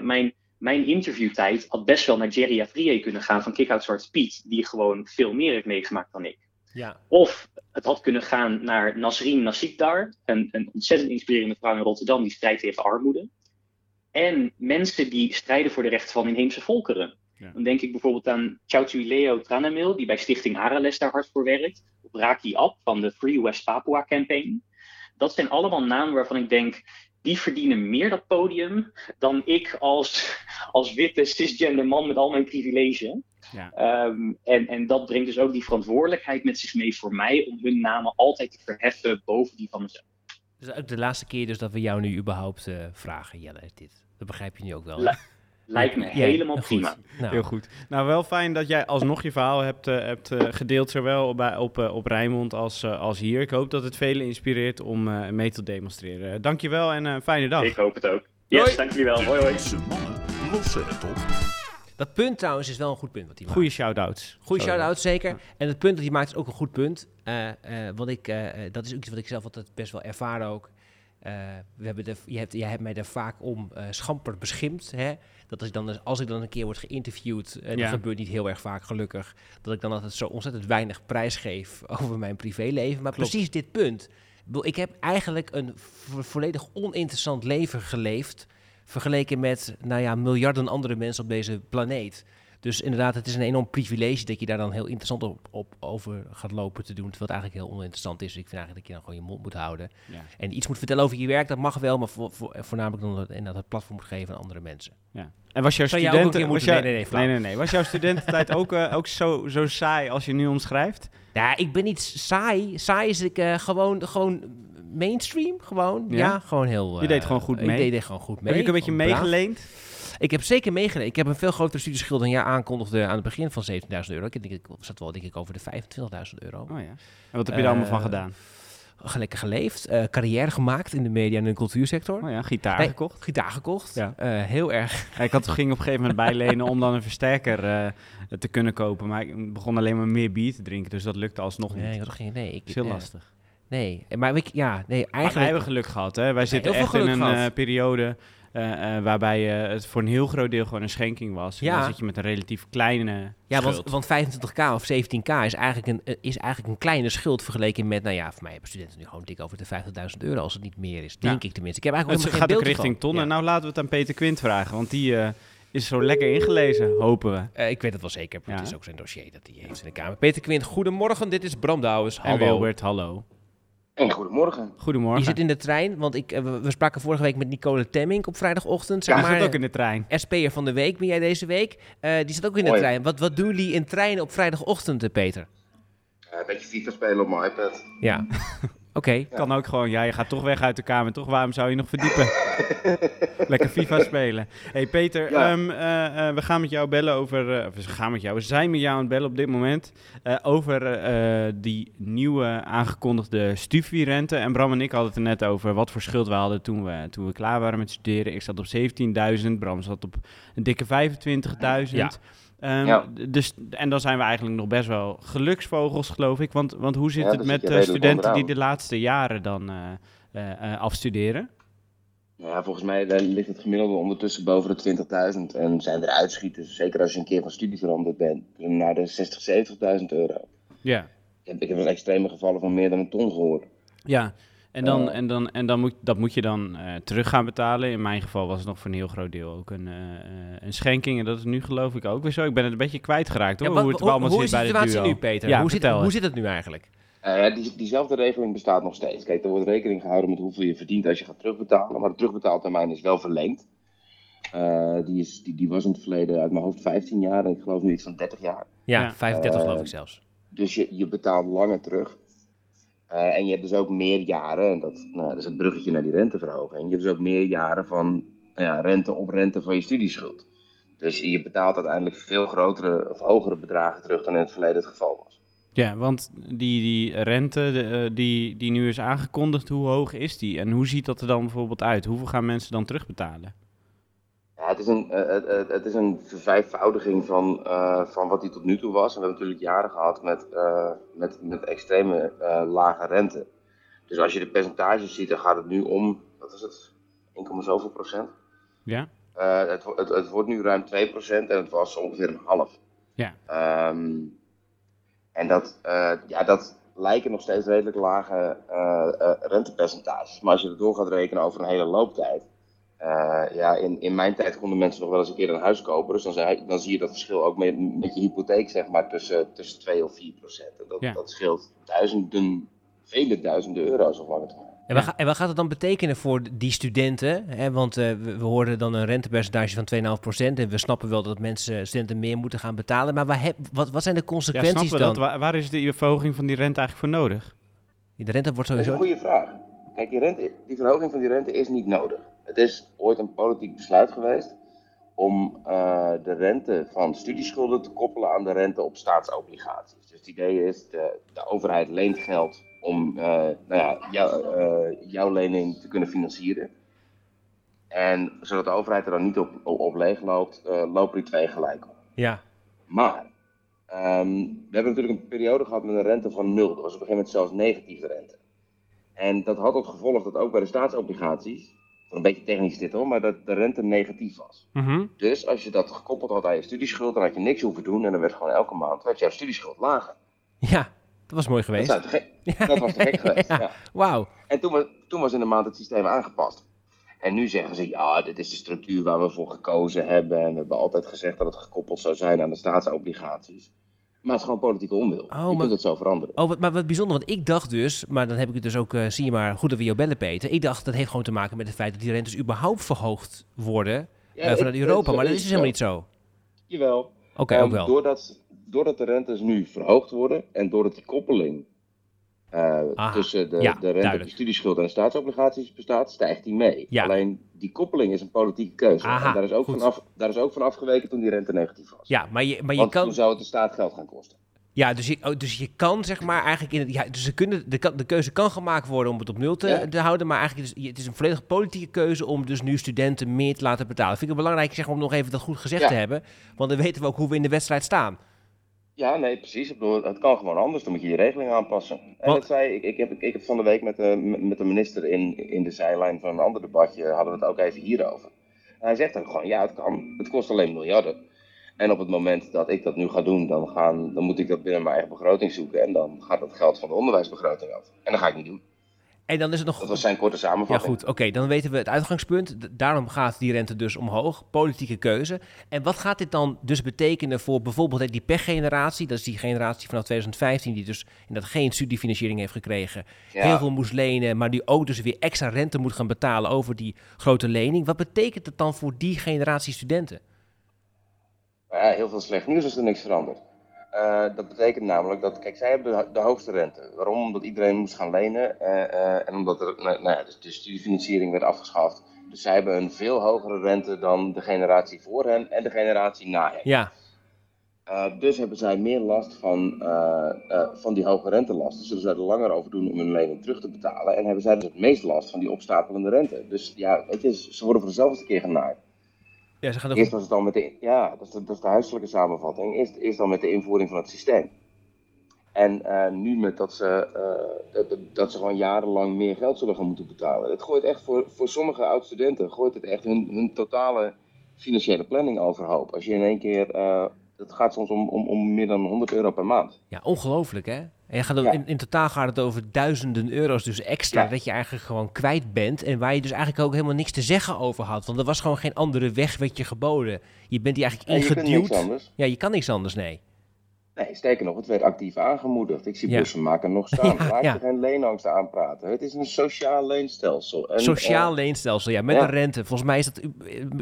S8: Mijn, mijn interviewtijd had best wel naar Jerry Afrié kunnen gaan van Kick Out Zwarte Piet, die gewoon veel meer heeft meegemaakt dan ik.
S2: Ja.
S8: Of het had kunnen gaan naar Nasrin Nassikdar, een, een ontzettend inspirerende vrouw in Rotterdam die strijdt tegen armoede. En mensen die strijden voor de rechten van inheemse volkeren.
S1: Ja.
S8: Dan denk ik bijvoorbeeld aan Chautuileo Tranamil, die bij Stichting Arales daar hard voor werkt. Of Raki Ab van de Free West Papua Campaign. Dat zijn allemaal namen waarvan ik denk, die verdienen meer dat podium dan ik als, als witte cisgender man met al mijn privileges.
S1: Ja.
S8: Ehm, en, en dat brengt dus ook die verantwoordelijkheid met zich mee voor mij om hun namen altijd te verheffen boven die van mezelf.
S2: Dus ook de laatste keer dus dat we jou nu überhaupt eh, vragen, Jelle, dit. Dat begrijp je nu ook wel.
S8: La- Lijkt me
S2: Ja,
S8: helemaal
S2: goed.
S8: prima.
S2: Nou,
S1: Heel goed. Nou, wel fijn dat jij alsnog je verhaal hebt, eh, hebt eh, gedeeld, zowel bij, op, eh, op Rijnmond als, eh, als hier. Ik hoop dat het velen inspireert om eh, mee te demonstreren. Dankjewel en een fijne dag.
S8: Ik hoop het ook. Yes, dank jullie wel. Hoi hoi.
S4: Deze mannen lossen het op.
S2: Dat punt trouwens is wel een goed punt wat hij maakt.
S1: Goeie shout-outs.
S2: Goeie
S1: Zo.
S2: shout-out, zeker. En het punt dat hij maakt is ook een goed punt. Eh, eh, wat ik, eh, dat is ook iets wat ik zelf altijd best wel ervaar ook. We hebben de, je hebt, jij hebt mij daar vaak om schamper beschimpt. Hè? Dat als ik, dan, als ik dan een keer word geïnterviewd, en dat gebeurt niet heel erg vaak gelukkig, dat ik dan altijd zo ontzettend weinig prijs geef over mijn privéleven. Maar
S1: Klopt.
S2: precies dit punt. Ik, heb eigenlijk een vo- volledig oninteressant leven geleefd, vergeleken met nou ja, miljarden andere mensen op deze planeet. Dus inderdaad, het is een enorm privilege dat je daar dan heel interessant op, op over gaat lopen te doen. Terwijl het eigenlijk heel oninteressant is. Ik vind eigenlijk dat je dan gewoon je mond moet houden.
S1: Ja.
S2: En iets moet vertellen over je werk, dat mag wel. Maar voor- voornamelijk dan dat, en dat het platform moet geven aan andere mensen.
S1: Ja. En was jouw studenten... was jouw-
S2: nee, nee, nee,
S1: nee, nee, nee. Was jouw studententijd ook, eh, ook zo, zo saai als je nu omschrijft?
S2: Ja, ik ben niet saai. Saai is ik eh, gewoon, gewoon mainstream. Gewoon, ja,
S1: Ja?
S2: gewoon heel...
S1: Je deed
S2: eh,
S1: gewoon goed
S2: Ik
S1: mee?
S2: deed, deed gewoon goed mee.
S1: Heb je ook een beetje meegeleend?
S2: Ik heb zeker meegeleend. Ik heb een veel grotere studieschuld dan jij aankondigde aan het begin van 17.000 euro. Ik denk, ik zat wel denk ik over de 25.000 euro.
S1: Oh ja. En wat heb je daar allemaal van
S2: Eh,
S1: gedaan?
S2: Lekker geleefd, eh, carrière gemaakt in de media en de cultuursector.
S1: Oh ja, gitaar
S2: Nee,
S1: gekocht.
S2: Gitaar gekocht.
S1: Ja.
S2: Heel erg.
S1: Ja, ik had, ging op een gegeven moment bijlenen om dan een versterker te kunnen kopen. Maar ik begon alleen maar meer bier te drinken, dus dat lukte alsnog niet.
S2: Nee, ik had geen idee. Ik,
S1: Dat heel lastig.
S2: Nee, maar ik, ja, nee,
S1: Maar wij
S2: eigenlijk...
S1: hebben geluk gehad, hè? Wij zitten echt in een eh, periode eh, eh, waarbij het voor een heel groot deel gewoon een schenking was. En
S2: Ja.
S1: dan zit je met een relatief kleine
S2: Ja,
S1: schuld.
S2: want, want 25k of 17k is eigenlijk, een, is eigenlijk een kleine schuld vergeleken met, nou ja, voor mij hebben studenten nu gewoon dik over de 50.000 euro als het niet meer is. Denk ik tenminste. Ik heb
S1: het
S2: eigenlijk
S1: gaat
S2: helemaal
S1: ook richting tonnen.
S2: Ja.
S1: Nou, laten we het aan Peter Quint vragen, want die is zo lekker ingelezen, hopen we.
S2: Ik weet het wel zeker.
S1: Ja.
S2: Het is ook zijn dossier dat hij heeft in de Kamer. Peter Quint, goedemorgen. Dit is Bram Douwens.
S1: En
S2: Hallo.
S1: Wilbert, hallo.
S5: En goedemorgen.
S1: Goedemorgen.
S2: Je zit in de trein, want ik, eh, we, we spraken vorige week met Nicole Temming op vrijdagochtend. Zeg
S1: Ja,
S2: maar,
S1: zit ook in de trein.
S2: SP'er van de week ben jij deze week. Eh, die zit ook in de trein. Wat, wat doen jullie in treinen op vrijdagochtend, eh, Peter?
S5: een beetje FIFA spelen op mijn iPad.
S2: Ja. Oké.
S1: Kan ook gewoon, ja, je gaat toch weg uit de kamer, toch? Waarom zou je nog verdiepen? Lekker FIFA spelen. hey Peter,
S5: Ja.
S1: ehm, eh, eh, we gaan met jou bellen over, eh, of we gaan met jou, we zijn met jou aan het bellen op dit moment, eh, over eh, die nieuwe aangekondigde studierente. En Bram en ik hadden het er net over wat voor schuld we hadden toen we, toen we klaar waren met studeren. Ik zat op 17.000, Bram zat op een dikke 25.000.
S2: Ja.
S1: Ehm,
S5: Ja.
S1: dus, en dan zijn we eigenlijk nog best wel geluksvogels, geloof ik. Want, want hoe zit
S5: Ja,
S1: het met
S5: zit
S1: studenten die de laatste jaren dan eh, eh, afstuderen?
S5: Nou ja, volgens mij ligt het gemiddelde ondertussen boven de 20.000. En zijn er uitschieters, zeker als je een keer van studie veranderd bent, naar de 60, 70.000 euro.
S1: Ja.
S5: Ik heb, ik heb extreme gevallen van meer dan een ton gehoord.
S1: Ja, en, dan,
S5: Eh.
S1: en, dan, en dan moet, dat moet je dan eh, terug gaan betalen. In mijn geval was het nog voor een heel groot deel ook een, eh, een schenking. En dat is nu geloof ik ook weer zo. Ik ben het een beetje kwijtgeraakt hoor,
S2: Ja, wat-
S1: hoe het
S2: hoe,
S1: allemaal
S2: hoe
S1: zit
S2: de
S1: bij de
S2: situatie nu, Peter?
S1: Ja,
S2: hoe, zit, hoe zit het nu eigenlijk?
S5: Eh, die, diezelfde regeling bestaat nog steeds. Kijk, er wordt rekening gehouden met hoeveel je verdient als je gaat terugbetalen. Maar de terugbetaaltermijn is wel verlengd. Eh, die, is, die, die was in het verleden uit mijn hoofd 15 jaar en ik geloof nu iets van 30 jaar.
S2: Ja,
S1: Ja.
S2: 35
S5: Eh,
S2: geloof ik zelfs.
S5: Dus je, je betaalt langer terug. Eh, en je hebt dus ook meer jaren, en dat, nou, is het bruggetje naar die renteverhoging. Je hebt dus ook meer jaren van nou ja, rente op rente van je studieschuld. Dus je betaalt uiteindelijk veel grotere of hogere bedragen terug dan in het verleden het geval was.
S1: Ja, want die, die rente eh, die, die nu is aangekondigd, hoe hoog is die? En hoe ziet dat er dan bijvoorbeeld uit? Hoeveel gaan mensen dan terugbetalen?
S5: Het, is een, eh, het, het- het is een vervijfvoudiging van, eh, van wat die tot nu toe was. En we hebben natuurlijk jaren gehad met, eh, met, met extreme eh, lage rente. Dus als je de percentages ziet, dan gaat het nu om, wat is het, 1, zoveel procent?
S1: Ja?
S5: Eh, het, het, het wordt nu ruim 2% en het was ongeveer een half.
S1: Ja.
S5: Ehm, en dat, eh, ja, dat lijken nog steeds redelijk lage eh, eh, rentepercentages. Maar als je het door gaat rekenen over een hele looptijd. Eh, ja, in, in mijn tijd konden mensen nog wel eens een keer een huis kopen. Dus dan, zei- dan zie je dat verschil ook met, met je hypotheek, zeg maar, tussen, tussen 2 of 4 procent. En dat,
S1: Ja.
S5: dat scheelt duizenden, vele duizenden euro's lange termijn.
S2: En wat, en wat gaat het dan betekenen voor die studenten? Hè? Want eh, we, we hoorden dan een rentepercentage van 2,5%. En we snappen wel dat mensen, studenten meer moeten gaan betalen. Maar waar heb, wat, wat zijn de
S1: Ja,
S2: consequenties
S1: snappen we
S2: dan?
S1: dat? Waar, waar is die verhoging van die rente eigenlijk voor nodig?
S2: De rente wordt
S5: Dat is een
S2: sowieso...
S5: goede vraag. Kijk, die, rente, die verhoging van die rente is niet nodig. Het is ooit een politiek besluit geweest om eh, de rente van studieschulden te koppelen aan de rente op staatsobligaties. Dus het idee is, de, de overheid leent geld om eh, nou ja, jou- eh, jouw lening te kunnen financieren. En zodat de overheid er dan niet op, op, op leeg loopt, lopen die twee gelijk op.
S2: Ja,
S5: Maar ehm, we hebben natuurlijk een periode gehad met een rente van nul. Dat was op een gegeven moment zelfs negatieve rente. En dat had tot gevolg dat ook bij de staatsobligaties, een beetje technisch dit hoor, maar dat de rente negatief was.
S1: Mhm.
S5: Dus als je dat gekoppeld had aan je studieschuld, dan had je niks hoeven doen en dan werd gewoon elke maand werd jouw studieschuld lager.
S2: ja, dat was mooi geweest.
S5: dat was te gek geweest.
S2: Ja.
S5: Ja.
S2: Wauw.
S5: En toen was, toen was in de maand het systeem aangepast. En nu zeggen ze, ja, dit is de structuur waar we voor gekozen hebben. En we hebben altijd gezegd dat het gekoppeld zou zijn aan de staatsobligaties. Maar het is gewoon politieke onwil. je
S2: maar-
S5: kunt het zo veranderen.
S2: Oh, wat, maar wat bijzonder, want ik dacht dus, maar dan heb ik het dus ook, eh, zie je maar, goed dat we jou bellen, Peter. Ik dacht dat heeft gewoon te maken met het feit dat die rentes überhaupt verhoogd worden
S5: Ja,
S2: eh, vanuit
S5: ik-
S2: Europa.
S5: het-
S2: Maar dat is dus helemaal niet zo.
S5: Jawel.
S2: Oké,
S5: Ehm,
S2: ook wel.
S5: Doordat, doordat de rentes nu verhoogd worden en doordat die koppeling eh, tussen de,
S2: ja,
S5: de rente op
S2: duidelijk.
S5: je studieschuld en de staatsobligaties bestaat, stijgt die mee.
S2: Ja.
S5: Alleen die koppeling is een politieke keuze.
S2: Aha,
S5: en daar is, ook
S2: goed.
S5: vanaf, daar is ook van afgeweken toen die rente negatief was.
S2: Ja, maar je, maar je
S5: Want
S2: kan...
S5: toen zou het de staat geld gaan kosten.
S2: Ja, dus je, oh, dus je kan zeg maar eigenlijk in het. Ja, dus ze kunnen, de, keuze kan gemaakt worden om het op nul te,
S5: Ja.
S2: te houden. Maar eigenlijk is het, het is een volledig politieke keuze om dus nu studenten meer te laten betalen. Vind ik het belangrijk zeg, om nog even dat goed gezegd
S5: Ja.
S2: te hebben. Want dan weten we ook hoe we in de wedstrijd staan.
S5: Ja, nee, precies. Ik bedoel, het kan gewoon anders. Dan moet je je regeling aanpassen. En dat zei ik, ik, heb, ik heb van de week met de, met de minister in, in de zijlijn van een ander debatje, hadden we het ook even hierover. En hij zegt ook gewoon, ja, het kan. Het kost alleen miljarden. En op het moment dat ik dat nu ga doen, dan, gaan, dan moet ik dat binnen mijn eigen begroting zoeken. En dan gaat dat geld van de onderwijsbegroting af. En dat ga ik niet doen.
S2: En dan is het nog.
S5: Dat was zijn korte
S2: Ja,
S5: samenvatting.
S2: goed. Oké, dan weten we het uitgangspunt. Daarom gaat die rente dus omhoog. Politieke keuze. En wat gaat dit dan dus betekenen voor bijvoorbeeld die pechgeneratie? Dat is die generatie vanaf 2015 die dus inderdaad geen studiefinanciering heeft gekregen.
S5: Ja.
S2: Heel veel moest lenen, maar die ook dus weer extra rente moet gaan betalen over die grote lening. Wat betekent het dan voor die generatie studenten?
S5: Maar ja, heel veel slecht nieuws als er niks verandert. Eh, dat betekent namelijk dat, kijk, zij hebben de, de hoogste rente. Waarom? Omdat iedereen moest gaan lenen eh, eh, en omdat er, nou, nou ja, dus de studiefinanciering werd afgeschaft. Dus zij hebben een veel hogere rente dan de generatie voor hen en de generatie na hen.
S2: Ja,
S5: dus hebben zij meer last van, van die hoge rentelasten. Zullen zij er langer over doen om hun lening terug te betalen. En hebben zij dus het meest last van die opstapelende rente. Dus ja, weet je, ze worden voor dezelfde keer genaaid.
S2: Ja ze gaan
S5: Eerst
S2: ook...
S5: was het dan met de, ja, dat is de, dat is de huiselijke samenvatting. Eerst, eerst dan met de invoering van het systeem. En eh, nu met dat ze, eh, dat, dat- ze gewoon jarenlang meer geld zullen gaan moeten betalen. Het gooit echt voor, voor sommige oud-studenten, gooit het echt hun, hun totale financiële planning overhoop. Als je in één keer, eh het gaat soms om, om, om meer dan 100 euro per maand.
S2: Ja, ongelooflijk hè? En je gaat ook-
S5: Ja.
S2: in, in totaal gaat het over duizenden euro's dus extra
S5: Ja.
S2: dat je eigenlijk gewoon kwijt bent. En waar je dus eigenlijk ook helemaal niks te zeggen over had. Want er was gewoon geen andere weg werd je geboden. Je bent die eigenlijk
S5: je
S2: ingeduwd.
S5: anders.
S2: Ja, je kan niks anders, nee.
S5: Nee, sterker nog, het werd actief aangemoedigd. Ik zie
S2: Ja.
S5: bussen maken nog staan.
S2: Ja,
S5: Laat
S2: ja.
S5: je geen leenangst aanpraten. Het is een sociaal leenstelsel. En,
S2: Sociaal
S5: eh,
S2: leenstelsel, ja, met een rente. Volgens mij is dat,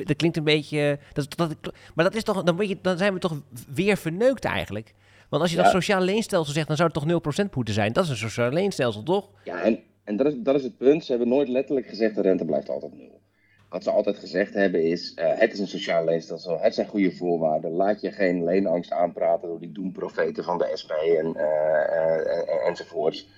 S2: dat klinkt een beetje, dat, dat, maar dat is toch, dan, je, dan zijn we toch weer verneukt eigenlijk. Want als je dat sociaal leenstelsel zegt, dan zou het toch 0% moeten zijn. Dat is een sociaal leenstelsel, toch?
S5: Ja, en, en dat, is, dat is het punt. Ze hebben nooit letterlijk gezegd de rente blijft altijd nul. Wat ze altijd gezegd hebben is, eh, het is een sociaal leenstelsel, het zijn goede voorwaarden. Laat je geen leenangst aanpraten door die doemprofeten van de SP en, eh, enzovoorts.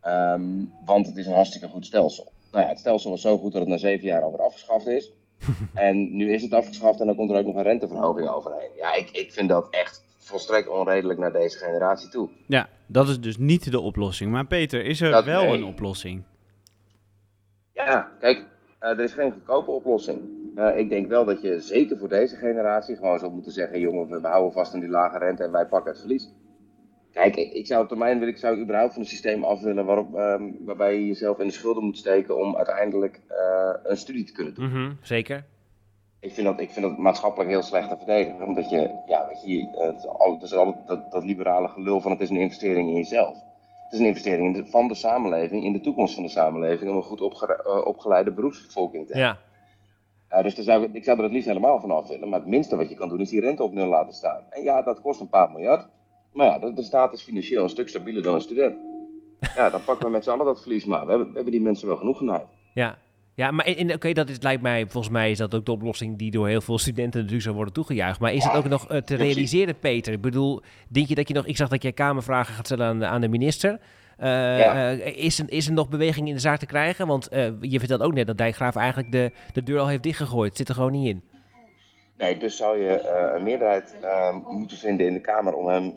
S5: Ehm, want het is een hartstikke goed stelsel. Nou ja, het stelsel was zo goed dat het na zeven jaar alweer afgeschaft is. en nu is het afgeschaft en dan komt er ook nog een renteverhoging overheen. Ja, ik, ik vind dat echt volstrekt onredelijk naar deze generatie toe.
S1: Ja, dat is dus niet de oplossing. Maar Peter, is er
S5: Dat-
S1: wel
S5: nee.
S1: een oplossing?
S5: Ja, kijk, eh, er is geen goedkope oplossing. Eh, ik denk wel dat je zeker voor deze generatie gewoon zou moeten zeggen: jongen, we houden vast aan die lage rente en wij pakken het verlies. Kijk, ik zou op termijn wil ik, zou ik überhaupt van een systeem af willen waarop, ehm, waarbij je jezelf in de schulden moet steken om uiteindelijk eh, een studie te kunnen doen.
S2: Mhm, zeker.
S5: Ik, vind dat, ik vind dat maatschappelijk heel slecht te verdedigen. Omdat je, ja, weet je, eh, het is al- het is altijd dat, dat liberale gelul van het is een investering in jezelf. Het is een investering in de- van de samenleving, in de toekomst van de samenleving, om een goed eh, opgeleide beroepsbevolking te hebben.
S2: Ja,
S5: dus daar zou ik, ik zou er het liefst helemaal van af willen. Maar het minste wat je kan doen is die rente op nul laten staan. En ja, dat kost een paar miljard. Maar ja, de, de staat is financieel een stuk stabieler dan een student. Ja, dan pakken we met z'n allen dat verlies maar. We hebben, we hebben die mensen wel genoeg genaaid.
S2: ja. Ja, maar oké, dat is, lijkt mij, volgens mij is dat ook de oplossing die door heel veel studenten natuurlijk zou worden toegejuicht. Maar is het ook nog eh, te realiseren, Peter? Ik bedoel, denk je dat je nog, ik zag dat jij kamervragen gaat stellen aan, de- aan de minister. Eh,
S5: Ja.
S2: eh, is, er, is er nog beweging in de zaak te krijgen? Want je vertelt ook net dat Dijkgraaf eigenlijk de, de deur al heeft dichtgegooid. Het zit er gewoon niet in.
S5: Nee, dus zou je een meerderheid eh, moeten vinden in de Kamer om hem,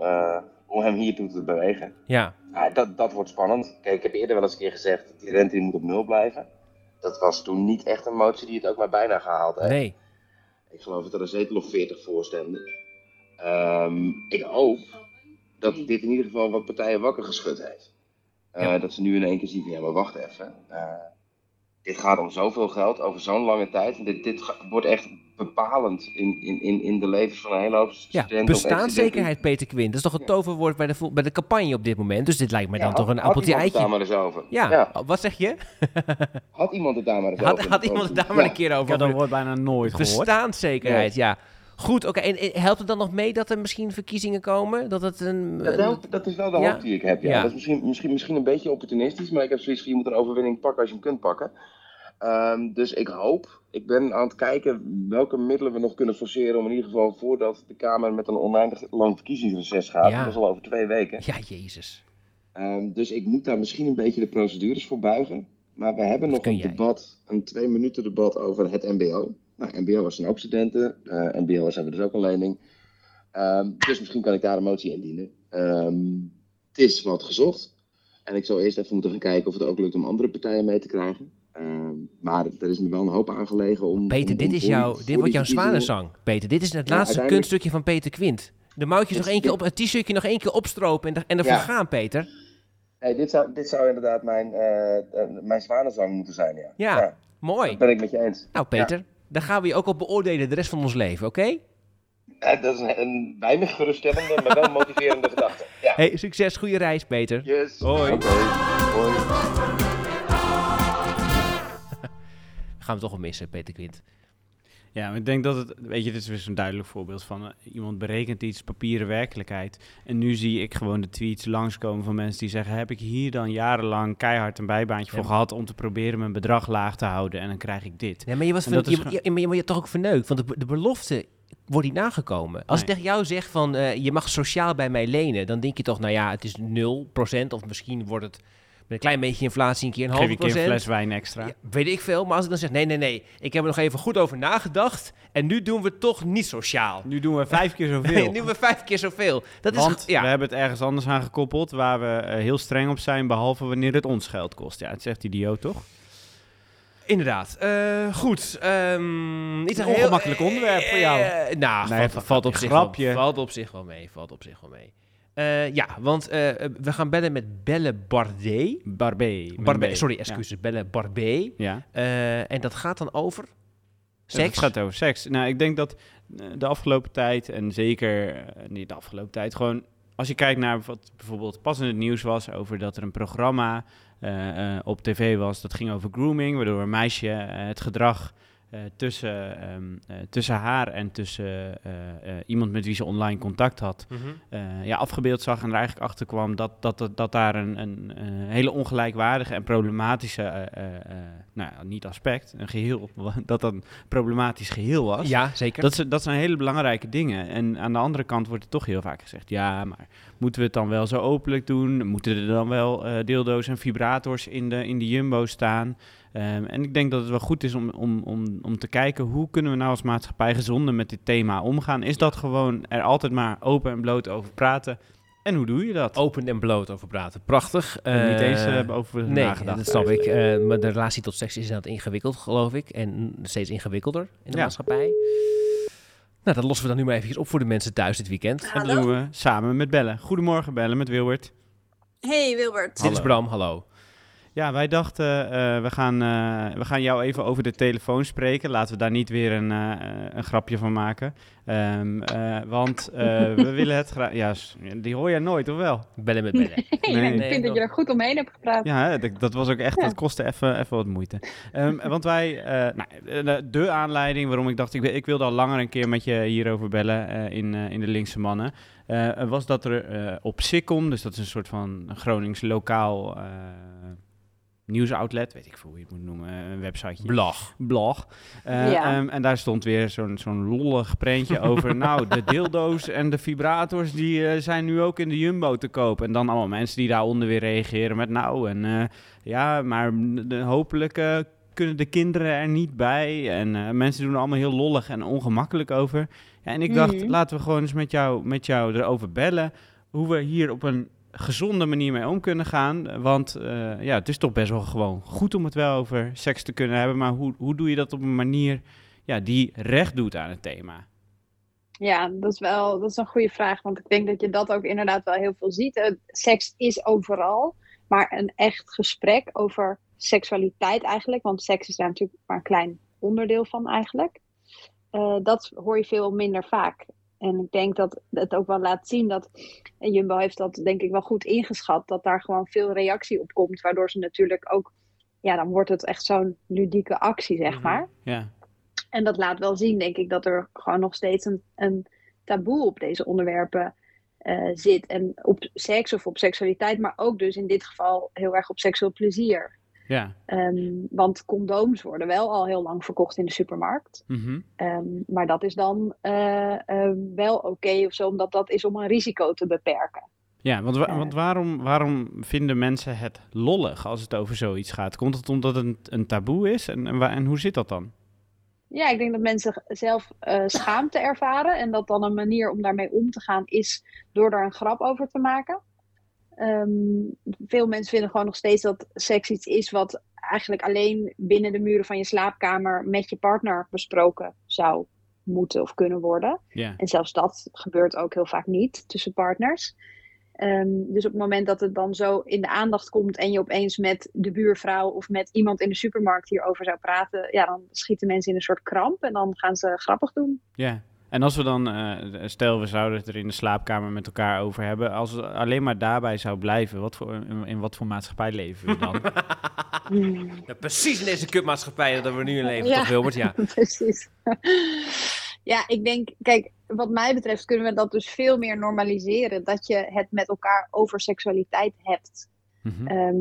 S5: om hem hiertoe te bewegen.
S2: Ja,
S5: Ja, dat, dat wordt spannend. Kijk, ik heb eerder wel eens een keer gezegd dat die rente moet op nul blijven. Dat was toen niet echt een motie die het ook maar bijna gehaald heeft.
S2: nee.
S5: Ik geloof dat er een zetel of 40 voor. Ehm, ik hoop dat dit in ieder geval wat partijen wakker geschud heeft. Eh,
S2: Ja.
S5: Dat ze nu in één keer zien van ja, maar wacht even. Eh, dit gaat om zoveel geld over zo'n lange tijd. Dit, dit wordt echt bepalend in, in, in, in de levens van een hele hoop
S2: Ja,
S5: studenten. ex-studenten.
S2: bestaanszekerheid, Peter Quint. Dat is toch een
S5: Ja.
S2: toverwoord bij de, bij de campagne op dit moment. Dus dit lijkt mij
S5: Ja,
S2: dan toch
S5: had-
S2: een
S5: had
S2: appeltje
S5: iemand het daar
S2: eitje.
S5: maar eens over.
S2: Ja,
S5: Ja,
S2: wat zeg je?
S5: had iemand het daar maar eens
S2: Had,
S5: over.
S2: had iemand het daar maar
S5: Ja.
S2: een keer over?
S1: Ja, dat wordt bijna nooit gehoord.
S2: Bestaanszekerheid, ja. Goed, oké. En, en helpt het dan nog mee dat er misschien verkiezingen komen? Dat het een...
S5: Dat, helpt, dat is wel de
S2: Ja.
S5: hoop die ik heb. Ja.
S2: Ja.
S5: Dat is misschien, misschien, misschien een beetje opportunistisch, maar ik heb zoiets van je moet een overwinning pakken als je hem kunt pakken. Ehm, dus ik hoop, ik ben aan het kijken welke middelen we nog kunnen forceren om in ieder geval voordat de Kamer met een oneindig lang verkiezingsreces gaat.
S2: Ja.
S5: Dat is al over twee weken.
S2: Ja, jezus.
S5: Ehm, dus ik moet daar misschien een beetje de procedures voor buigen. Maar we hebben nog een
S2: jij.
S5: debat, een twee minuten debat over het MBO. Nou, MBO's zijn ook studenten, eh MBO's hebben dus ook een lening. Ehm, dus misschien kan ik daar een motie indienen. Het is wat gezocht. En ik zal eerst even moeten gaan kijken of het ook lukt om andere partijen mee te krijgen. Ehm, maar er is me wel een hoop aangelegen om.
S2: Peter,
S5: om-
S2: dit
S5: om
S2: is, jouw, dit wordt jouw zwanenzang. Peter, dit is het
S5: Ja,
S2: laatste
S5: uiteindelijk-
S2: kunststukje van Peter Quint. De mouwtjes nog één keer op, het t-shirtje nog één keer opstropen en, er- en ervoor
S5: Ja.
S2: gaan, Peter.
S5: Nee, dit, zou, dit zou inderdaad mijn, eh, eh, mijn zwanenzang moeten zijn. Ja,
S2: Ja. Mooi.
S5: dat ben ik met je eens.
S2: Nou, Peter, daar gaan we je ook op beoordelen de rest van ons leven, oké?
S5: Eh, dat is een, een weinig geruststellende, maar wel motiverende gedachte. Ja.
S2: Hey, succes, goede reis, Peter.
S5: Yes.
S2: Hoi.
S5: Oké, hoi.
S2: Gaan we toch wel missen, Peter Quint.
S1: Ja, maar ik denk dat het, weet je, dit is weer zo'n duidelijk voorbeeld van eh, iemand berekent iets, papieren werkelijkheid. En nu zie ik gewoon de tweets langskomen van mensen die zeggen, heb ik hier dan jarenlang keihard een bijbaantje
S2: Ja,
S1: voor gehad om te proberen mijn bedrag laag te houden en dan krijg ik dit.
S2: Ja, maar je was van, je, je, maar je, toch ook verneukt, want de, be- de belofte wordt niet nagekomen. Als ik tegen jou zeg van, eh, je mag sociaal bij mij lenen, dan denk je toch, nou ja, het is 0% of misschien wordt het een klein beetje inflatie een keer een
S1: Geef
S2: halve
S1: ik je een
S2: procent.
S1: fles wijn extra.
S2: Ja, weet ik veel, maar als ik dan zeg, nee, nee, nee, ik heb er nog even goed over nagedacht en nu doen we het toch niet sociaal.
S1: Nu doen we vijf keer zoveel.
S2: Nu doen we vijf keer zoveel. Dat
S1: Want
S2: is, ja.
S1: we hebben het ergens anders aan gekoppeld waar we eh, heel streng op zijn, behalve wanneer het ons geld kost. Ja, het zegt idioot toch?
S2: Inderdaad. Eh, goed. ehm iets
S1: Een
S2: heel-
S1: ongemakkelijk onderwerp voor jou.
S2: Eh, nou,
S1: Nee,
S2: valt, valt, op zich
S1: grapje.
S2: wel, valt op zich wel mee. Valt op zich wel mee. Eh, ja, want eh, we gaan bellen met Belle Bardet.
S1: Barbé.
S2: Barbé, sorry, excuses. Belle Barbet.
S1: Ja.
S2: Eh, en dat gaat dan over seks.
S1: Het gaat over seks. Nou, ik denk dat de afgelopen tijd, en zeker niet de afgelopen tijd, gewoon als je kijkt naar wat bijvoorbeeld pas in het nieuws was over dat er een programma op tv was, dat ging over grooming, waardoor een meisje het gedrag eh, tussen, ehm, eh, tussen haar en tussen eh, iemand met wie ze online contact had,
S2: Mhm.
S1: ja, afgebeeld zag en er eigenlijk achter kwam dat, dat, dat, dat daar een, een, hele ongelijkwaardige en problematische, nou niet aspect, een geheel, dat dat een problematisch geheel was.
S2: Ja, zeker.
S1: Dat, zijn- dat zijn hele belangrijke dingen. En aan de andere kant wordt er toch heel vaak gezegd: ja, maar moeten we het dan wel zo openlijk doen? Moeten er dan wel dildo's en vibrators in de, in de jumbo staan? Ehm, en ik denk dat het wel goed is om, om, om, om te kijken hoe kunnen we nou als maatschappij gezonder met dit thema omgaan. Is dat gewoon er altijd maar open en bloot over praten? En hoe doe je dat?
S2: Open en bloot over praten. Prachtig.
S1: Er niet eens
S2: Eh,
S1: eh, hebben over
S2: Nee,
S1: nagedacht.
S2: dat snap ik. Eh, maar de relatie tot seks is inderdaad ingewikkeld, geloof ik. En steeds ingewikkelder in de
S1: Ja.
S2: maatschappij. Nou, dat lossen we dan nu maar even op voor de mensen thuis dit weekend.
S1: En dat doen we samen met Bellen. Goedemorgen Bellen met Wilbert.
S9: Hey Wilbert.
S2: Dit is
S1: Hallo.
S2: Bram, hallo.
S1: Ja, wij dachten, eh, we, gaan, eh, we gaan jou even over de telefoon spreken. Laten we daar niet weer een, eh, een grapje van maken. Ehm, eh, want eh, we willen het graag... Ja, die hoor jij nooit, of wel?
S2: Bellen met bellen.
S1: Nee.
S9: ik vind dat je er goed omheen hebt gepraat.
S1: Ja, dat, dat was ook echt,
S9: Ja.
S1: dat kostte even, even wat moeite. Ehm, want wij, eh, nou, de, aanleiding waarom ik dacht, ik, wil- ik wilde al langer een keer met je hierover bellen eh, in, in de Linkse Mannen, eh, was dat er eh, op Sikkom, dus dat is een soort van Gronings lokaal eh nieuwsoutlet, weet ik veel hoe je het moet noemen, eh, een websiteje.
S2: Blog.
S1: blog. Eh,
S9: Ja.
S1: ehm, en daar stond weer zo'n zo'n lollig prentje over. nou, de dildo's en de vibrators die eh, zijn nu ook in de Jumbo te koop. En dan allemaal mensen die daaronder weer reageren met nou en eh, ja, maar de, hopelijk eh, kunnen de kinderen er niet bij. En eh, mensen doen er allemaal heel lollig en ongemakkelijk over. Ja, en ik dacht,
S9: Mhm.
S1: laten we gewoon eens met jou, met jou erover bellen. Hoe we hier op een gezonde manier mee om kunnen gaan. Want eh, ja, het is toch best wel gewoon goed om het wel over seks te kunnen hebben. Maar hoe, hoe doe je dat op een manier ja, die recht doet aan het thema?
S9: Ja, dat is wel dat is een goede vraag. Want ik denk dat je dat ook inderdaad wel heel veel ziet. Eh, Seks is overal. Maar een echt gesprek over seksualiteit eigenlijk. Want seks is daar natuurlijk maar een klein onderdeel van eigenlijk. eh, dat hoor je veel minder vaak. En ik denk dat het ook wel laat zien dat. En Jumbo heeft dat denk ik wel goed ingeschat. Dat daar gewoon veel reactie op komt. Waardoor ze natuurlijk ook. Ja, dan wordt het echt zo'n ludieke actie, zeg
S2: Mhm.
S9: maar.
S1: Ja,
S9: En dat laat wel zien, denk ik, dat er gewoon nog steeds een, een taboe op deze onderwerpen eh, zit. En op seks of op seksualiteit, maar ook dus in dit geval heel erg op seksueel plezier.
S1: Ja.
S9: Ehm, want condooms worden wel al heel lang verkocht in de supermarkt.
S1: mhm.
S9: Ehm, maar dat is dan eh, eh, wel oké of zo, omdat dat is om een risico te beperken.
S1: Ja, want, wa-
S9: Eh.
S1: want waarom, waarom vinden mensen het lollig als het over zoiets gaat? Komt het omdat het een, een taboe is? En, en, en hoe zit dat dan?
S9: Ja, ik denk dat mensen zelf schaamte ervaren. En dat dan een manier om daarmee om te gaan is door er een grap over te maken. Ehm, veel mensen vinden gewoon nog steeds dat seks iets is wat eigenlijk alleen binnen de muren van je slaapkamer met je partner besproken zou moeten of kunnen worden. En zelfs dat gebeurt ook heel vaak niet tussen partners. Ehm, dus op het moment dat het dan zo in de aandacht komt en je opeens met de buurvrouw of met iemand in de supermarkt hierover zou praten, ja, dan schieten mensen in een soort kramp en dan gaan ze grappig doen.
S1: ja. En als we dan, eh, stel we zouden het er in de slaapkamer met elkaar over hebben, als het alleen maar daarbij zou blijven, wat voor, in, in wat voor maatschappij leven we dan?
S2: Ja, precies in deze kutmaatschappij dat we nu in leven,
S9: Ja.
S2: toch Wilbert? Ja.
S9: Precies. ja, ik denk, kijk, wat mij betreft kunnen we dat dus veel meer normaliseren. Dat je het met elkaar over seksualiteit hebt. Ehm,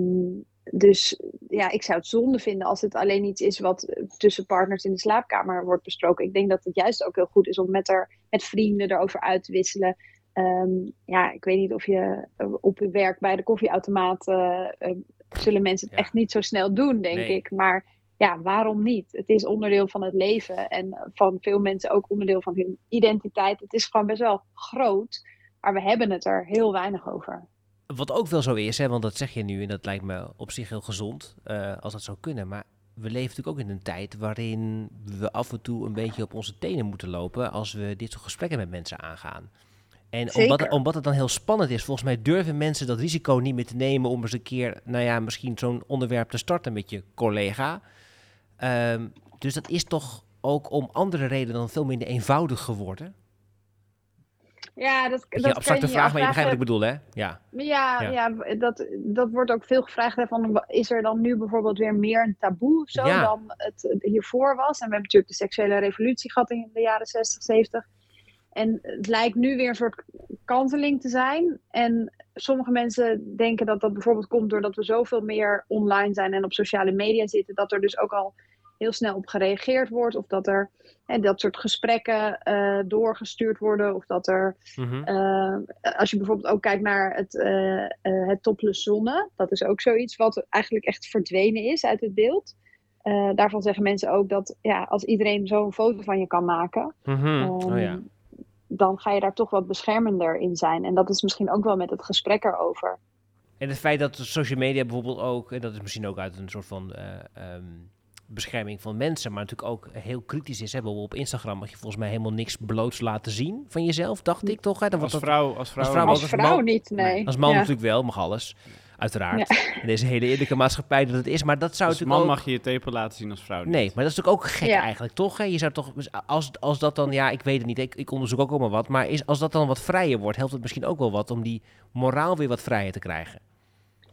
S9: dus ja, ik zou het zonde vinden als het alleen iets is wat tussen partners in de slaapkamer wordt besproken. Ik denk dat het juist ook heel goed is om met, er, met vrienden erover uit te wisselen. Ehm, ja, ik weet niet of je op je werk bij de koffieautomaat eh, eh, zullen mensen het
S2: Ja.
S9: echt niet zo snel doen, denk
S2: Nee.
S9: ik. Maar ja, waarom niet? Het is onderdeel van het leven en van veel mensen ook onderdeel van hun identiteit. Het is gewoon best wel groot, maar we hebben het er heel weinig over.
S2: Wat ook wel zo is, hè, want dat zeg je nu en dat lijkt me op zich heel gezond eh, als dat zou kunnen. Maar we leven natuurlijk ook in een tijd waarin we af en toe een beetje op onze tenen moeten lopen als we dit soort gesprekken met mensen aangaan. En omdat, omdat het dan heel spannend is, volgens mij durven mensen dat risico niet meer te nemen om eens een keer, nou ja, misschien zo'n onderwerp te starten met je collega. Ehm, dus dat is toch ook om andere redenen dan veel minder eenvoudig geworden.
S9: Ja, dat, dat
S2: een abstracte vraag, maar je begrijpt wat ik bedoel, hè? Ja.
S9: Ja,
S2: Ja.
S9: ja. dat, dat wordt ook veel gevraagd. hè, Van, is er dan nu bijvoorbeeld weer meer een taboe of zo
S2: Ja.
S9: dan het het hiervoor was? En we hebben natuurlijk de seksuele revolutie gehad in de jaren 60, 70. En het lijkt nu weer een soort kanteling te zijn. En sommige mensen denken dat dat bijvoorbeeld komt doordat we zoveel meer online zijn en op sociale media zitten. Dat er dus ook al heel snel op gereageerd wordt. Of dat er hè, dat soort gesprekken eh, doorgestuurd worden. Of dat er
S2: Mhm.
S9: eh, als je bijvoorbeeld ook kijkt naar het, eh het topless zonne, dat is ook zoiets wat eigenlijk echt verdwenen is uit het beeld. Daarvan zeggen mensen ook dat ja, als iedereen zo'n foto van je kan maken,
S2: Mhm.
S9: ehm,
S2: Oh ja.
S9: dan ga je daar toch wat beschermender in zijn. En dat is misschien ook wel met het gesprek erover.
S2: En het feit dat social media bijvoorbeeld ook, en dat is misschien ook uit een soort van eh, ehm, bescherming van mensen, maar natuurlijk ook heel kritisch is. Hè? Bijvoorbeeld op Instagram mag je volgens mij helemaal niks bloots laten zien van jezelf, dacht ik toch? Hè? Dan
S1: Als
S2: dat-
S1: vrouw, als vrouw,
S2: als vrouw
S9: Als
S2: als
S9: vrouw
S2: man-
S9: niet, nee.
S2: als man
S9: Ja.
S2: natuurlijk wel, mag alles. Uiteraard. In deze hele eerlijke maatschappij dat het is. Maar dat zou
S1: als
S2: natuurlijk
S1: man
S2: ook...
S1: mag je je tepel laten zien als vrouw niet.
S2: Nee, maar dat is natuurlijk ook gek
S9: Ja.
S2: eigenlijk, toch? Hè? Je zou toch, dus als, als dat dan, ja, ik weet het niet, ik, ik onderzoek ook allemaal wat, maar is, als dat dan wat vrijer wordt, helpt het misschien ook wel wat om die moraal weer wat vrijer te krijgen.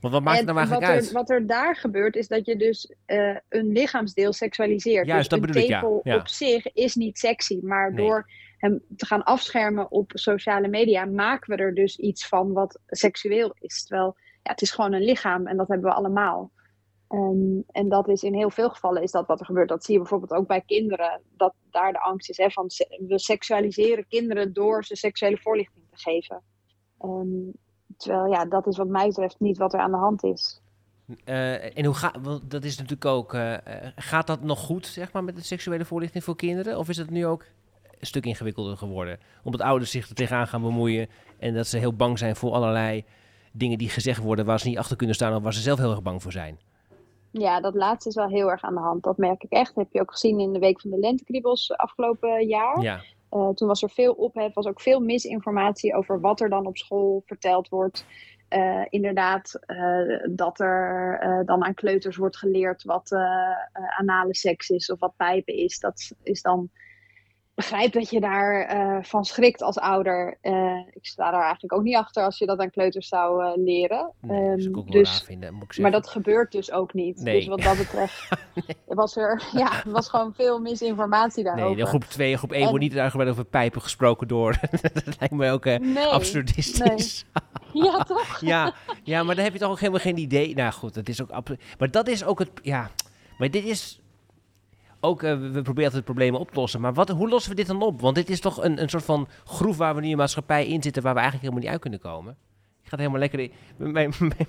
S2: Want wat maakt het nou eigenlijk
S9: wat
S2: uit?
S9: Er, wat er daar gebeurt, is dat je dus eh, een lichaamsdeel seksualiseert.
S2: Juist,
S9: dus
S2: dat
S9: een
S2: bedoel ik, ja.
S9: op zich is niet sexy. Maar
S2: Nee.
S9: door hem te gaan afschermen op sociale media, maken we er dus iets van wat seksueel is. Terwijl ja, het is gewoon een lichaam en dat hebben we allemaal. Ehm, en dat is in heel veel gevallen is dat wat er gebeurt. Dat zie je bijvoorbeeld ook bij kinderen. Dat daar de angst is hè, van we seksualiseren kinderen door ze seksuele voorlichting te geven. Ehm, terwijl ja, dat is wat mij betreft niet wat er aan de hand is.
S2: Eh, en hoe gaat, want dat is natuurlijk ook, eh, eh, gaat dat nog goed, zeg maar, met de seksuele voorlichting voor kinderen? Of is het nu ook een stuk ingewikkelder geworden? Omdat ouders zich er tegenaan gaan bemoeien en dat ze heel bang zijn voor allerlei dingen die gezegd worden waar ze niet achter kunnen staan of waar ze zelf heel erg bang voor zijn.
S9: Ja, dat laatste is wel heel erg aan de hand. Dat merk ik echt. Dat heb je ook gezien in de Week van de Lentekriebels afgelopen jaar.
S2: Ja,
S9: Eh, toen was er veel ophef, was ook veel misinformatie over wat er dan op school verteld wordt. Eh, inderdaad, eh, dat er dan aan kleuters wordt geleerd wat anale seks is of wat pijpen is. Dat is dan. Begrijp dat je daar eh, van schrikt als ouder. Eh, ik sta daar eigenlijk ook niet achter als je dat aan kleuters zou eh, leren.
S2: nee, dat
S9: Ehm, dus
S2: vinden, moet ik
S9: maar dat gebeurt dus ook niet.
S2: Nee.
S9: Dus wat dat betreft was er, ja, was gewoon veel misinformatie daarover.
S2: Nee, de groep 2 en groep 1
S9: En-
S2: wordt niet uitgebreid over pijpen gesproken door. dat lijkt me ook absurdistisch.
S9: Ja, toch?
S2: ja, ja, maar dan heb je toch ook helemaal geen idee. Nou goed, dat is ook. Maar dat is ook het. Ja, maar dit is. Ook, eh, we- proberen altijd problemen op te lossen. Maar wat, hoe lossen we dit dan op? Want dit is toch een, een soort van groef waar we nu in maatschappij in zitten, waar we eigenlijk helemaal niet uit kunnen komen. Ik ga het helemaal lekker in. Mijn, mijn, mijn-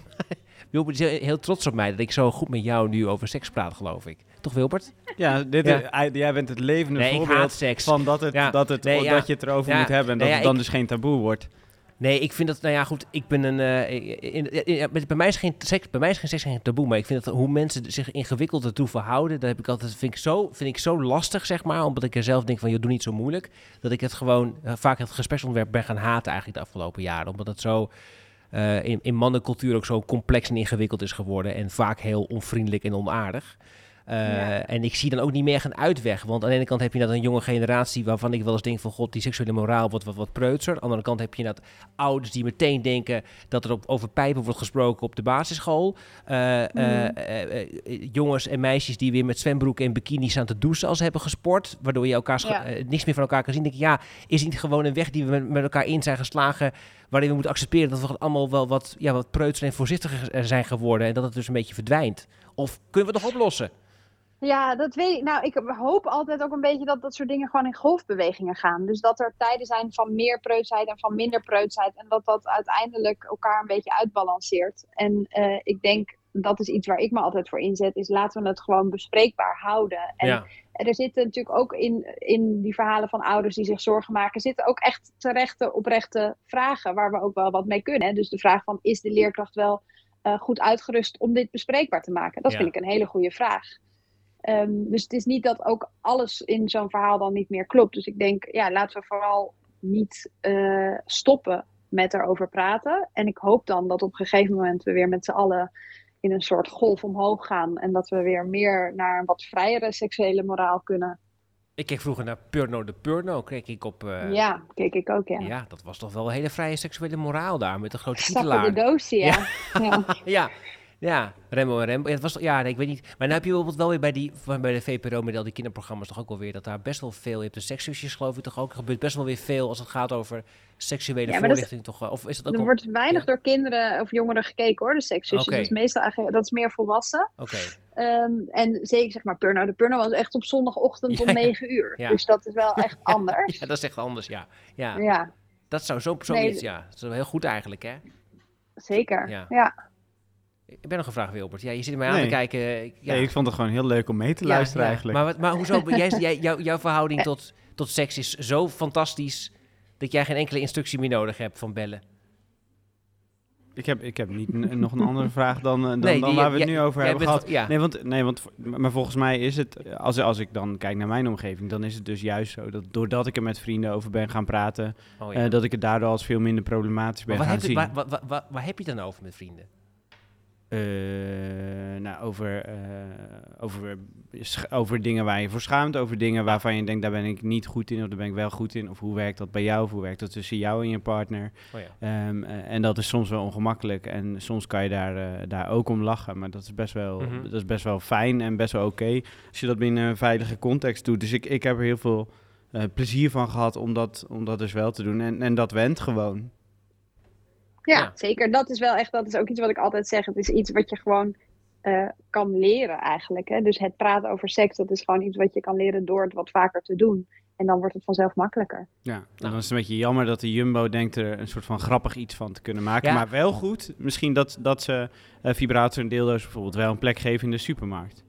S2: Wilbert is heel, heel trots op mij dat ik zo goed met jou nu over seks praat, geloof ik. Toch, Wilbert?
S1: Ja, dit
S2: Ja.
S1: Is, hij- jij bent het levende
S2: Nee,
S1: voorbeeld van dat, het,
S2: Ja.
S1: dat, het,
S2: Nee, ja.
S1: dat je het erover moet hebben en dat het dan
S2: ik-
S1: dus geen taboe wordt.
S2: Nee, ik vind dat, nou ja, goed, ik ben een, eh, in, bij mij is geen seks, bij mij is geen seks geen taboe, maar ik vind dat hoe mensen zich ingewikkeld ertoe verhouden, dat heb ik altijd, vind ik zo, vind ik zo lastig, zeg maar, omdat ik er zelf denk van, joh, doe niet zo moeilijk, dat ik het gewoon, eh, vaak het gespreksonderwerp ben gaan haten eigenlijk de afgelopen jaren, omdat het zo, eh, in, in mannencultuur ook zo complex en ingewikkeld is geworden en vaak heel onvriendelijk en onaardig. Eh,
S9: Ja.
S2: En ik zie dan ook niet meer een uitweg. Want aan de ene kant heb je dat een jonge generatie waarvan ik wel eens denk van god, die seksuele moraal wordt wat, wat preutser. Aan de andere kant heb je dat ouders die meteen denken dat er op, over pijpen wordt gesproken op de basisschool. Eh,
S9: Mhm.
S2: eh, jongens en meisjes die weer met zwembroeken en bikinis staan te douchen als ze hebben gesport. Waardoor je elkaar
S9: Ja.
S2: niks meer van elkaar kan zien. Denk ik, ja, is niet gewoon een weg die we met, met elkaar in zijn geslagen. Waarin we moeten accepteren dat we allemaal wel wat, ja, wat preutser en voorzichtiger zijn geworden. En dat het dus een beetje verdwijnt. Of kunnen we het nog oplossen?
S9: Ja, dat weet ik. Nou, ik hoop altijd ook een beetje dat dat soort dingen gewoon in golfbewegingen gaan. Dus dat er tijden zijn van meer preutsheid en van minder preutsheid. En dat dat uiteindelijk elkaar een beetje uitbalanceert. En eh, ik denk, dat is iets waar ik me altijd voor inzet, is laten we het gewoon bespreekbaar houden. En
S2: ja.
S9: er zitten natuurlijk ook in, in die verhalen van ouders die zich zorgen maken, zitten ook echt terechte, oprechte vragen waar we ook wel wat mee kunnen. hè. Dus de vraag van, is de leerkracht wel eh, goed uitgerust om dit bespreekbaar te maken? Dat
S2: Ja.
S9: vind ik een hele goede vraag. Ehm, dus het is niet dat ook alles in zo'n verhaal dan niet meer klopt. Dus ik denk, ja, laten we vooral niet eh, stoppen met erover praten. En ik hoop dan dat op een gegeven moment we weer met z'n allen in een soort golf omhoog gaan. En dat we weer meer naar een wat vrijere seksuele moraal kunnen.
S2: Ik keek vroeger naar Purno de Purno. Keek ik op... eh,
S9: ja, keek ik ook, ja.
S2: ja. dat was toch wel een hele vrije seksuele moraal daar. Met een grote
S9: Stappen
S2: titelaar.
S9: de doos, ja. ja.
S2: Ja, ja, Rembo en Rembo. Ja, het was, ja, nee, ik weet niet. Maar dan heb je bijvoorbeeld wel weer bij, die, bij de VPRO met al die kinderprogramma's toch ook wel weer dat daar best wel veel. Je hebt de sekszusjes geloof ik toch ook. Er gebeurt best wel weer veel als het gaat over seksuele
S9: Ja, dat
S2: voorlichting toch. Of is dat ook
S9: Er wordt weinig
S2: Ja.
S9: door kinderen of jongeren gekeken hoor, de sekszusjes.
S2: Oké.
S9: Dat is meestal eigenlijk, dat is meer volwassen.
S2: Oké,
S9: Ehm, en zeker zeg maar Purno. De Purno was echt op zondagochtend om. 9 uur. Dus dat is wel echt anders.
S2: ja, dat is echt anders, ja. Ja,
S9: ja,
S2: dat zou zo,
S9: Nee,
S2: zoiets, ja. Dat is wel heel goed eigenlijk, hè.
S9: zeker.
S2: Ja. Ik ben nog gevraagd, Wilbert. Ja, je zit mij aan te kijken. Ik- Ja.
S1: Nee, ik vond het gewoon heel leuk om mee te luisteren
S2: ja.
S1: eigenlijk.
S2: Maar, wat, maar hoezo? jij, jij, jou, jouw verhouding tot, tot seks is zo fantastisch dat jij geen enkele instructie meer nodig hebt van bellen.
S1: Ik heb, ik heb niet nog een andere vraag dan, eh, dan,
S2: Nee,
S1: dan waar we het nu over hebben gehad.
S2: van- ja.
S1: Nee, want, nee, want maar volgens mij is het, eh, als, als ik dan kijk naar mijn omgeving, dan is het dus juist zo dat doordat ik er met vrienden over ben gaan praten,
S2: Oh,
S1: eh, dat ik het daardoor als veel minder problematisch ben
S2: Maar
S1: gaan
S2: heb, je,
S1: zien.
S2: waar, waar, waar, waar heb je het dan over met vrienden?
S1: Eh, nou, over, eh, over, over dingen waar je voor schaamt, over dingen waarvan je denkt, daar ben ik niet goed in of daar ben ik wel goed in. Of hoe werkt dat bij jou, of hoe werkt dat tussen jou en je partner.
S2: Oh ja.
S1: Ehm, eh, en dat is soms wel ongemakkelijk en soms kan je daar, daar ook om lachen. Maar dat is best wel,
S2: Mhm.
S1: dat is best wel fijn en best wel oké als je dat binnen een veilige context doet. Dus ik, ik heb er heel veel plezier van gehad om dat, om dat dus wel te doen. En, en dat went gewoon.
S9: Ja,
S2: Ja.
S9: zeker. Dat is wel echt, dat is ook iets wat ik altijd zeg. Het is iets wat je gewoon eh, kan leren eigenlijk. Hè? Dus het praten over seks, dat is gewoon iets wat je kan leren door het wat vaker te doen. En dan wordt het vanzelf makkelijker.
S1: Ja,
S2: Nou.
S1: dan is het een beetje jammer dat de Jumbo denkt er een soort van grappig iets van te kunnen maken.
S2: Ja.
S1: Maar wel goed, misschien dat, dat ze eh, vibrator en deeldoos bijvoorbeeld wel een plek geven in de supermarkt.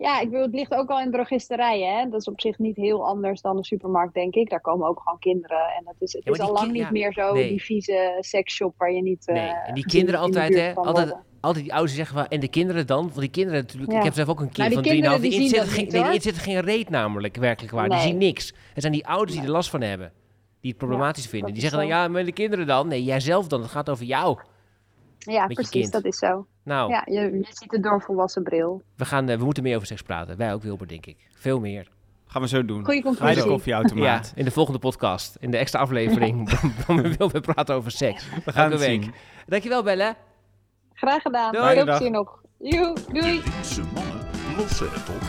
S9: Ja, ik bedoel, het ligt ook al in drogisterijen. Hè? Dat is op zich niet heel anders dan een supermarkt, denk ik. Daar komen ook gewoon kinderen. En dat is, het
S2: Ja,
S9: is al lang niet
S2: ja,
S9: meer zo
S2: nee.
S9: die vieze seksshop waar je niet... eh,
S2: Nee, en die
S9: gezien
S2: kinderen
S9: in de
S2: altijd, hè? Altijd, altijd die ouders zeggen van, en de kinderen dan? Want die kinderen natuurlijk,
S9: Ja.
S2: ik heb zelf ook een kind
S9: Nou, die
S2: van
S9: kinderen
S2: 3,5.
S9: die
S2: Die zit geen, nee, die zit geen reet namelijk, werkelijk waar. Die
S9: Nee.
S2: zien niks. Het zijn die ouders die er last van hebben. Die het problematisch vinden. Die zeggen dan, ja, maar de kinderen dan? Nee, jij zelf dan. Het gaat over jou.
S9: Ja, precies, dat is zo.
S2: Nou,
S9: Ja, je, je ziet het door een volwassen bril.
S2: we, gaan, eh, we moeten meer over seks praten. Wij ook, Wilbert, denk ik. Veel meer.
S1: Gaan we zo doen.
S9: Goeie
S1: Bij de
S9: conclusie.
S2: Ja,
S1: koffieautomaat.
S2: in de volgende podcast. In de extra aflevering. Dan willen we praten over seks.
S1: We gaan
S2: Elke
S1: het
S2: week.
S1: zien.
S2: Dankjewel, Belle.
S9: Graag gedaan.
S2: Doei.
S9: Plezier nog. Joe, doei.
S4: Linkse mannen lossen het op.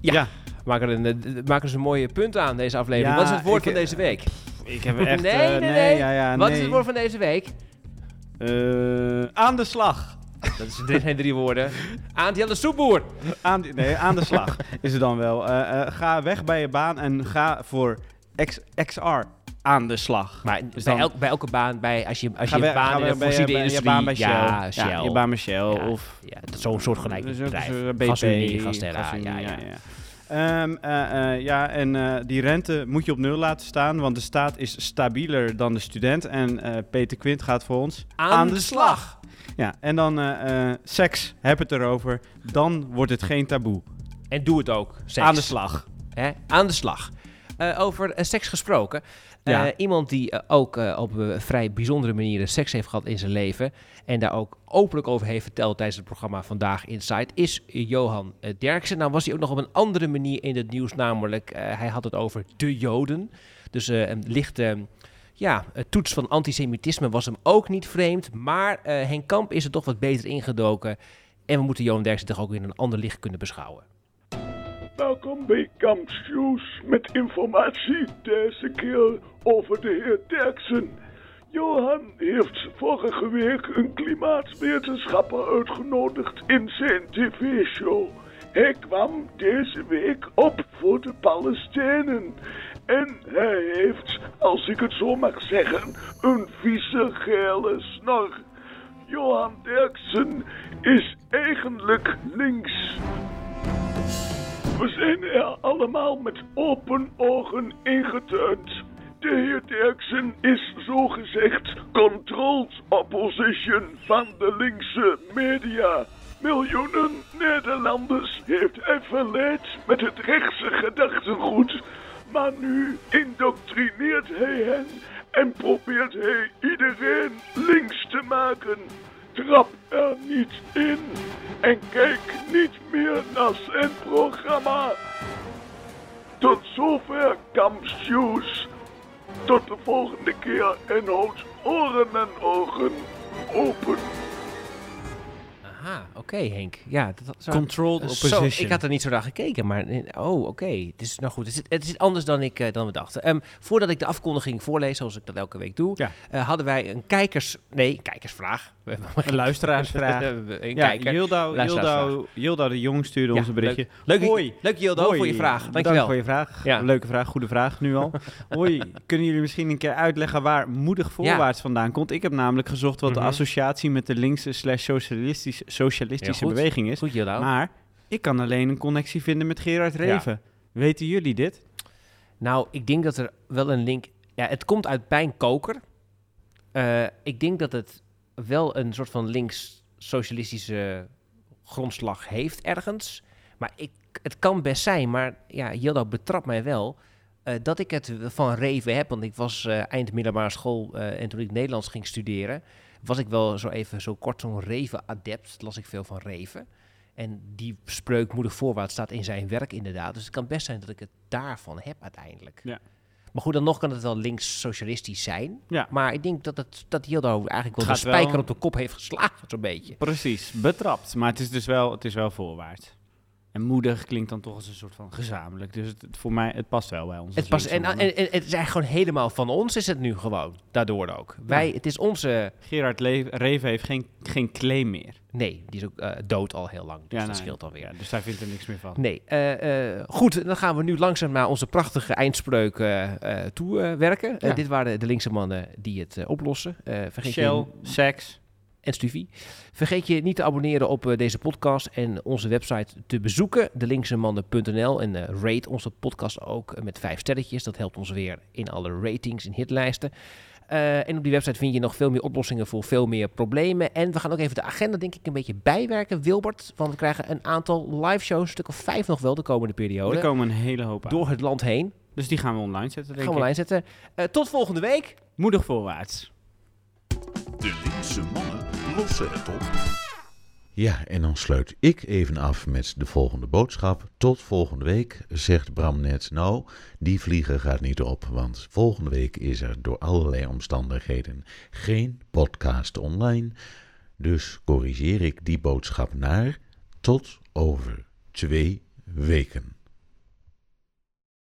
S2: Ja.
S1: Ja.
S2: Maken er een, eh, maken dus een mooie punt aan deze aflevering.
S1: Ja,
S2: Wat is het woord
S1: ik,
S2: van deze week?
S1: Ik heb echt...
S2: nee, nee, nee.
S1: ja, ja,
S2: Wat
S1: nee.
S2: is het woord van deze week?
S1: Eh, aan de slag.
S2: Dat is, dit zijn drie woorden. Aan de soepboer.
S1: Aan, nee, aan de slag is het dan wel. Eh, eh, ga weg bij je baan en ga voor X, XR aan de slag.
S2: Maar
S1: Dus
S2: bij, elk, bij elke baan, bij, als je, als je
S1: we-
S2: baan in de
S1: je-
S2: fossiele
S1: baan bij Shell.
S2: Ja, Shell.
S1: Ja, je baan bij Shell
S2: Ja,
S1: of...
S2: Ja, zo'n soortgelijk
S1: Dus ook
S2: bedrijf.
S1: zo'n BP,
S2: Gasunie, Gastella,
S1: Gasunie,
S2: ja, ja.
S1: Eh, ja, en eh, die rente moet je op nul laten staan, want de staat is stabieler dan de student. En Peter Quint gaat voor ons
S2: Aan de slag.
S1: Ja, en dan seks, heb het erover. Dan wordt het geen taboe.
S2: En doe het ook. Seks.
S1: Aan de slag.
S2: Hè? Aan de slag. Over seks gesproken. Eh, iemand die eh, ook eh, op een vrij bijzondere manier seks heeft gehad in zijn leven. En daar ook openlijk over heeft verteld tijdens het programma Vandaag Inside. Is Johan Derksen. Nou was hij ook nog op een andere manier in het nieuws. Namelijk, hij had het over de Joden. Dus een lichte ja, het toets van antisemitisme was hem ook niet vreemd. Maar Henk Kamp is er toch wat beter ingedoken. En we moeten Johan Derksen toch ook in een ander licht kunnen beschouwen.
S10: Welkom bij Kampsnieuws met informatie deze keer over de heer Derksen. Johan heeft vorige week een klimaatwetenschapper uitgenodigd in zijn tv-show. Hij kwam deze week op voor de Palestijnen. En hij heeft, als ik het zo mag zeggen, een vieze gele snor. Johan Derksen is eigenlijk links. We zijn er allemaal met open ogen ingetuind. De heer Derksen is zogezegd controlled opposition van de linkse media. Miljoenen Nederlanders heeft hij verleid met het rechtse gedachtegoed. Maar nu indoctrineert hij hen en probeert hij iedereen links te maken. Trap er niet in en kijk niet meer naar zijn programma. Tot zover Kampsjuice. Tot de volgende keer en houd oren en ogen open.
S2: Aha, oké Henk. Ja, dat, dat-
S1: Controlled
S2: zo,
S1: opposition.
S2: ik had er niet zo naar gekeken, maar eh, oh, oké. Het is nou goed. Het is, het is anders dan, ik, eh, dan we dachten. Ehm, voordat ik de afkondiging voorlees, zoals ik dat elke week doe,
S1: Ja.
S2: eh, hadden wij een kijkers... Nee, kijkersvraag. We hebben
S1: Een luisteraarsvraag.
S2: een
S1: Ja,
S2: kijker.
S1: Yildo,
S2: Luisteraarsvraag.
S1: Yildo, Yildo de Jong stuurde
S2: Ja,
S1: ons een berichtje.
S2: Leuk, leuk,
S1: Hoi.
S2: leuk Yildo,
S1: Hoi.
S2: voor je vraag. Dankjewel.
S1: voor je vraag.
S2: Ja.
S1: Leuke vraag, goede vraag nu al. Hoi, kunnen jullie misschien een keer uitleggen waar moedig voorwaarts vandaan komt? Ik heb namelijk gezocht wat
S2: Mhm.
S1: de associatie met de linkse slash socialistisch, socialistische beweging is.
S2: Goed.
S1: Maar ik kan alleen een connectie vinden met Gerard Reven. Weten jullie dit?
S2: Nou, ik denk dat er wel een link... Ja, het komt uit Pijnkoker. Eh ik denk dat het wel een soort van links-socialistische grondslag heeft ergens. Maar ik, het kan best zijn, maar ja, Jildo betrapt mij wel... eh, dat ik het van Reven heb. Want ik was eh, eind middelbare school en toen ik Nederlands ging studeren... was ik wel zo even zo kort zo'n Reven-adept. Las ik veel van Reven. En die spreuk moedig voorwaarts staat in zijn werk inderdaad. Dus het kan best zijn dat ik het daarvan heb uiteindelijk.
S1: Ja.
S2: Maar goed, dan nog kan het wel links-socialistisch zijn.
S1: Ja.
S2: Maar ik denk dat, het, dat Hildo eigenlijk wel de
S1: wel-
S2: spijker op de kop heeft geslagen, zo'n beetje.
S1: Precies, betrapt. Maar het is dus wel, het is wel voorwaarts. En moedig klinkt dan toch als een soort van gezamenlijk. Dus het, het- voor mij, het past wel bij ons.
S2: Het, past, en, en, het is eigenlijk gewoon helemaal van ons, is het nu gewoon. Daardoor ook. Wij, het is onze...
S1: Gerard Le- Reven heeft geen, geen claim meer.
S2: Nee, die is ook eh, dood al heel lang. Dus dat
S1: nou,
S2: scheelt alweer.
S1: ja, dus daar vindt er niks meer van.
S2: Nee, eh, eh, goed, dan gaan we nu langzaam naar onze prachtige eindspreuk toe werken.
S1: Ja.
S2: dit waren de linkse mannen die het oplossen. Vergeet
S1: Shell, seks.
S2: En Stuvie. Vergeet je niet te abonneren op eh, deze podcast en onze website te bezoeken, delinksemanden.nl. En eh, rate onze podcast ook eh, met vijf sterretjes. Dat helpt ons weer in alle ratings en hitlijsten. En op die website vind je nog veel meer oplossingen voor veel meer problemen. En we gaan ook even de agenda denk ik een beetje bijwerken, Wilbert. Want we krijgen een aantal live shows, een stuk of vijf nog wel de komende periode.
S1: Er komen een hele hoop aan.
S2: Door het land heen.
S1: Dus die gaan we online zetten, denk
S2: Gaan we online zetten. Tot volgende week.
S1: Moedig voorwaarts.
S4: De linkse mannen lossen het op.
S11: Ja, en dan sluit ik even af met de volgende boodschap. Tot volgende week, zegt Bram net. Nou, die vliegen gaat niet op, want volgende week is er door allerlei omstandigheden geen podcast online. Dus corrigeer ik die boodschap naar tot over twee weken.